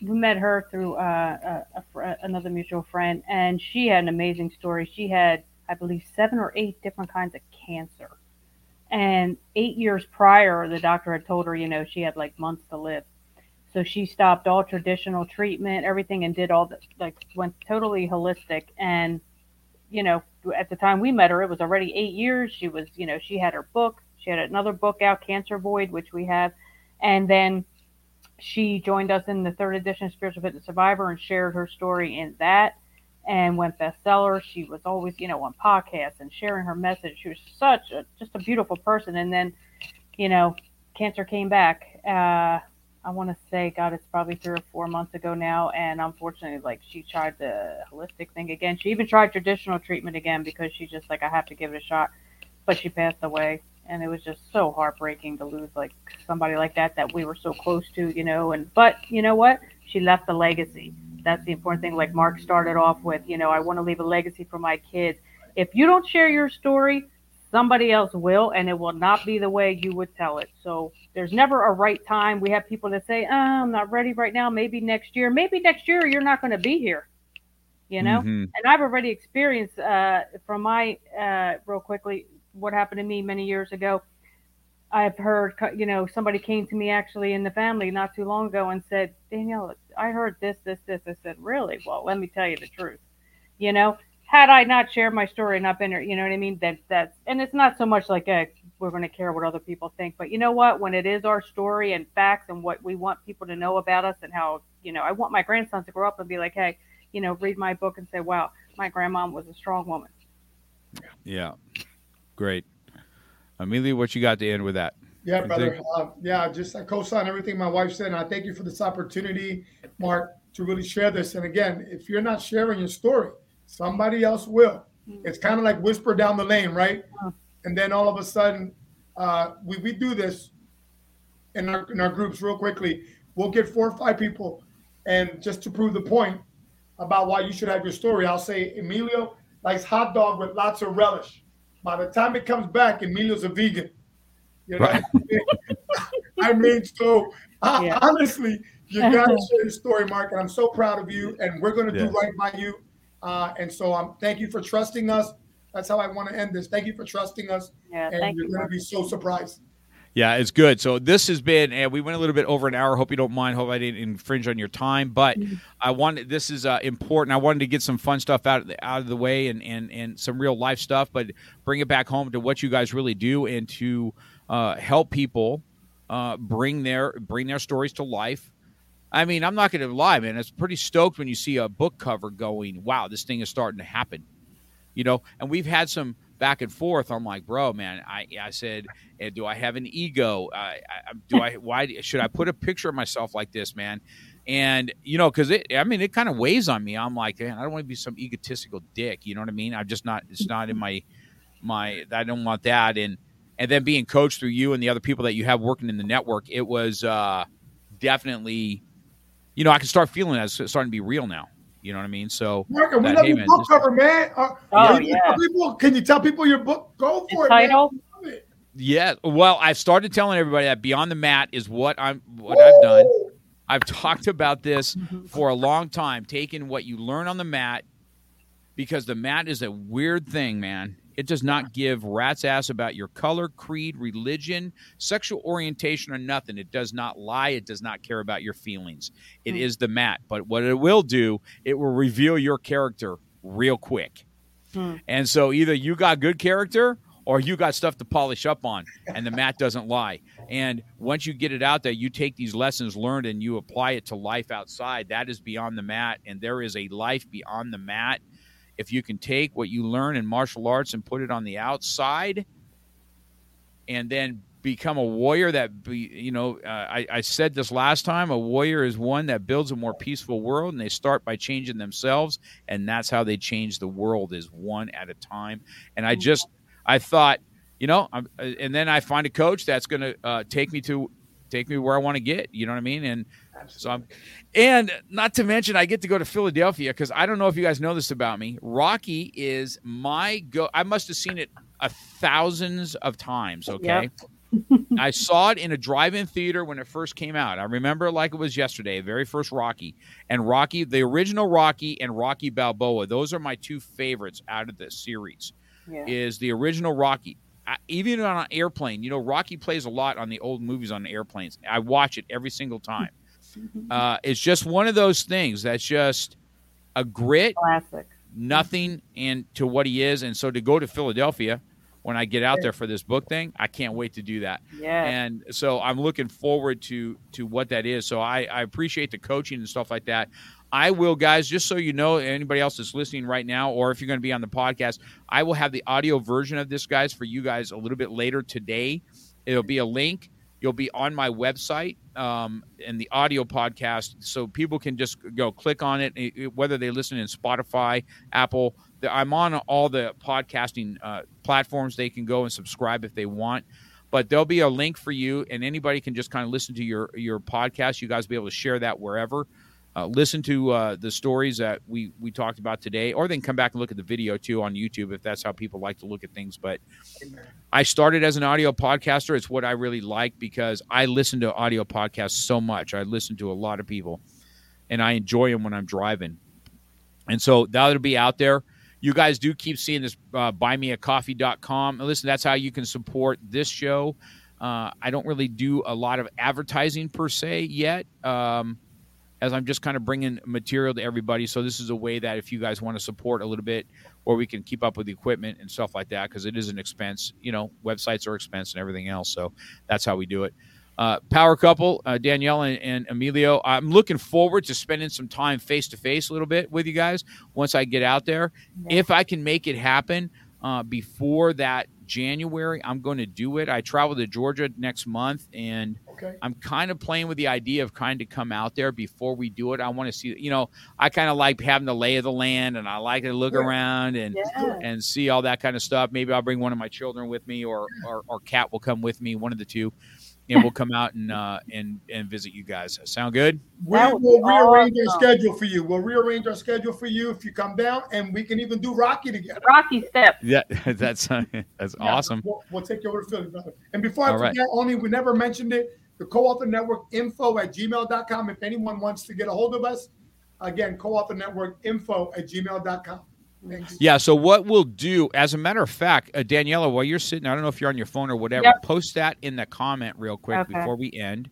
we met her through uh, a, a, another mutual friend, and she had an amazing story. She had, I believe, seven or eight different kinds of cancer. And eight years prior, the doctor had told her, you know, she had like months to live. So she stopped all traditional treatment, everything, and did all the like went totally holistic. And you know, at the time we met her, it was already eight years. She was, you know, she had her book. She had another book out, Cancer Void, which we have, and then she joined us in the third edition of Spiritual Fitness Survivor and shared her story in that and went bestseller. She was always, you know, on podcasts and sharing her message. She was such a just a beautiful person. And then, you know, cancer came back. Uh, I want to say, God, it's probably three or four months ago now. And unfortunately, like she tried the holistic thing again. She even tried traditional treatment again because she's just like, I have to give it a shot. But she passed away. And it was just so heartbreaking to lose like somebody like that that we were so close to, you know. And but you know what? She left a legacy. That's the important thing. Like Mark started off with, you know, I want to leave a legacy for my kids. If you don't share your story, somebody else will, and it will not be the way you would tell it. So there's never a right time. We have people that say, oh, I'm not ready right now. Maybe next year. Maybe next year you're not going to be here. You know, Mhm. and I've already experienced uh, from my uh, real quickly what happened to me many years ago. I've heard, you know, somebody came to me actually in the family not too long ago and said, Danielle, I heard this, this, this. I said, really? Well, let me tell you the truth. You know, had I not shared my story and not been, there, you know what I mean? That that's, and it's not so much like a, we're going to care what other people think, but you know what? When it is our story and facts and what we want people to know about us and how, you know, I want my grandson to grow up and be like, hey, you know, read my book and say, wow, my grandma was a strong woman. Yeah. Great. Emilio, what you got to end with that? Yeah, brother. think? Uh, yeah, just I co-sign everything my wife said, and I thank you for this opportunity, Mark, to really share this. And again, if you're not sharing your story, somebody else will. It's kind of like whisper down the lane, right? And then all of a sudden, uh, we we do this in our in our groups real quickly. We'll get four or five people, and just to prove the point about why you should have your story, I'll say Emilio likes hot dog with lots of relish. By the time it comes back, Emilio's a vegan. You know, Right. *laughs* I mean, so uh, Yeah. honestly, you gotta *laughs* share your story, Mark, and I'm so proud of you. And we're gonna do right by you. Uh, and so, um, thank you for trusting us. That's how I want to end this. Thank you for trusting us, Yeah, and thank you're you. gonna be so surprised. Yeah, it's good. So this has been, and we went a little bit over an hour. Hope you don't mind. Hope I didn't infringe on your time, but I wanted this is uh, important. I wanted to get some fun stuff out of the, out of the way and and and some real life stuff, but bring it back home to what you guys really do and to uh, help people uh, bring their bring their stories to life. I mean, I'm not going to lie, man. It's pretty stoked when you see a book cover going, "Wow, this thing is starting to happen." you know and we've had some back and forth i'm like bro man i i said eh, do i have an ego uh, I, do i why should i put a picture of myself like this man and you know because it i mean it kind of weighs on me i'm like man i don't want to be some egotistical dick you know what i mean i'm just not it's not in my my i don't want that and and then being coached through you and the other people that you have working in the network it was uh definitely you know i can start feeling that it's starting to be real now You know what I mean? So, Mark, we love hey, your man, book cover, man. Uh, Oh, can you yeah. tell People, can you tell people your book? Go for The it. title? Man. Love it. yeah. Well, I've started telling everybody that Beyond the Mat is what I'm what I've done. I've talked about this for a long time, taking what you learn on the mat because the mat is a weird thing, man. It does not give rat's ass about your color, creed, religion, sexual orientation, or nothing. It does not lie. It does not care about your feelings. It is Hmm. the mat. But what it will do, it will reveal your character real quick. Hmm. And so either you got good character or you got stuff to polish up on, and the mat doesn't lie. And once you get it out there, you take these lessons learned and you apply it to life outside. That is beyond the mat, and there is a life beyond the mat. If you can take what you learn in martial arts and put it on the outside, and then become a warrior that be you know uh, I, I said this last time a warrior is one that builds a more peaceful world and they start by changing themselves and that's how they change the world is one at a time. And i just i thought you know I'm, uh, and then i find a coach that's going to uh, take me to take me where i want to get you know what i mean? And so i'm and not to mention i get to go to philadelphia because i don't know if you guys know this about me rocky is my go i must have seen it a thousands of times okay I saw it in a drive-in theater when it first came out. I remember like it was yesterday, very first Rocky. And Rocky, the original Rocky and Rocky Balboa, those are my two favorites out of the series. Yeah. Is the original Rocky. I, even on an airplane, you know, Rocky plays a lot on the old movies on airplanes. I watch it every single time. Uh, it's just one of those things that's just a grit, Classic. nothing, and to what he is. And so to go to Philadelphia when I get out there for this book thing, I can't wait to do that Yeah. and so I'm looking forward to to what that is. So I, I appreciate the coaching and stuff like that. I will, guys, just so you know, anybody else that's listening right now, or if you're going to be on the podcast, I will have the audio version of this, guys, for you guys a little bit later today. It'll be a link. You'll be on my website um, and the audio podcast, so people can just go click on it, whether they listen in Spotify, Apple. I'm on all the podcasting uh, platforms. They can go and subscribe if they want but there'll be a link for you and anybody can just kind of listen to your your podcast you guys will be able to share that wherever uh, listen to uh, the stories that we we talked about today or then come back and look at the video too on youtube if that's how people like to look at things. But i started as an audio podcaster. It's what i really like because i listen to audio podcasts so much. I listen to a lot of people and i enjoy them when i'm driving. And so that'll be out there. You guys do keep seeing this uh, buymeacoffee.com listen that's how you can support this show. Uh, i don't really do a lot of advertising per se yet. Um, as i'm just kind of bringing material to everybody so this is a way that if you guys want to support a little bit or we can keep up with the equipment and stuff like that because it is an expense you know websites are expense and everything else so that's how we do it uh, power couple, uh, Danielle and, and Emilio. I'm looking forward to spending some time face to face a little bit with you guys once I get out there. If I can make it happen uh, before that January, I'm going to do it. I travel to Georgia next month, and Okay. I'm kind of playing with the idea of trying to come out there before we do it. I want to see, you know, I kind of like having the lay of the land, and I like to look Yeah. around and Yeah. and see all that kind of stuff. Maybe I'll bring one of my children with me, or or, or Cat will come with me, one of the two, and we'll come out and uh, and and visit you guys. Sound good? We will be rearrange our schedule for you. We'll rearrange our schedule for you if you come down, and we can even do Rocky together. Rocky Step. Yeah, *laughs* that's uh, *laughs* that's Yeah, awesome. We'll, we'll take you over to Philly, brother. And before I All right. forget, only we never mentioned it. The co-author network info at gmail.com. If anyone wants to get a hold of us, again, co-author network info at gmail.com. Thanks. Yeah. So what we'll do, as a matter of fact, uh, Daniela, while you're sitting, I don't know if you're on your phone or whatever, Yep. post that in the comment real quick Okay. before we end.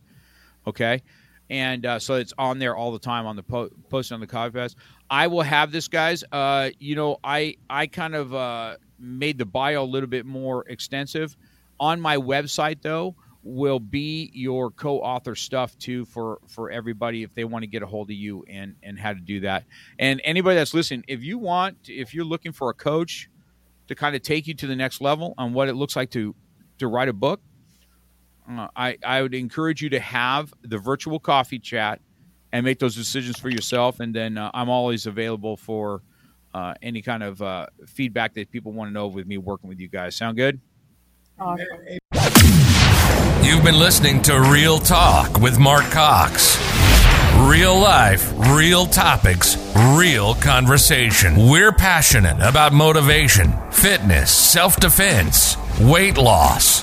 Okay. And uh, so it's on there all the time on the po- post on the podcast. I will have this, guys. Uh, you know, I I kind of uh, made the bio a little bit more extensive. On my website, though, will be your co-author stuff too for for everybody if they want to get a hold of you and and how to do that. And anybody that's listening, if you want, if you're looking for a coach to kind of take you to the next level on what it looks like to to write a book, uh, I I would encourage you to have the virtual coffee chat and make those decisions for yourself. And then uh, I'm always available for uh, any kind of uh, feedback that people want to know with me working with you guys. Sound good? Awesome. You've been listening to Real Talk with Mark Cox. Real life, real topics, real conversation. We're passionate about motivation, fitness, self defense, weight loss,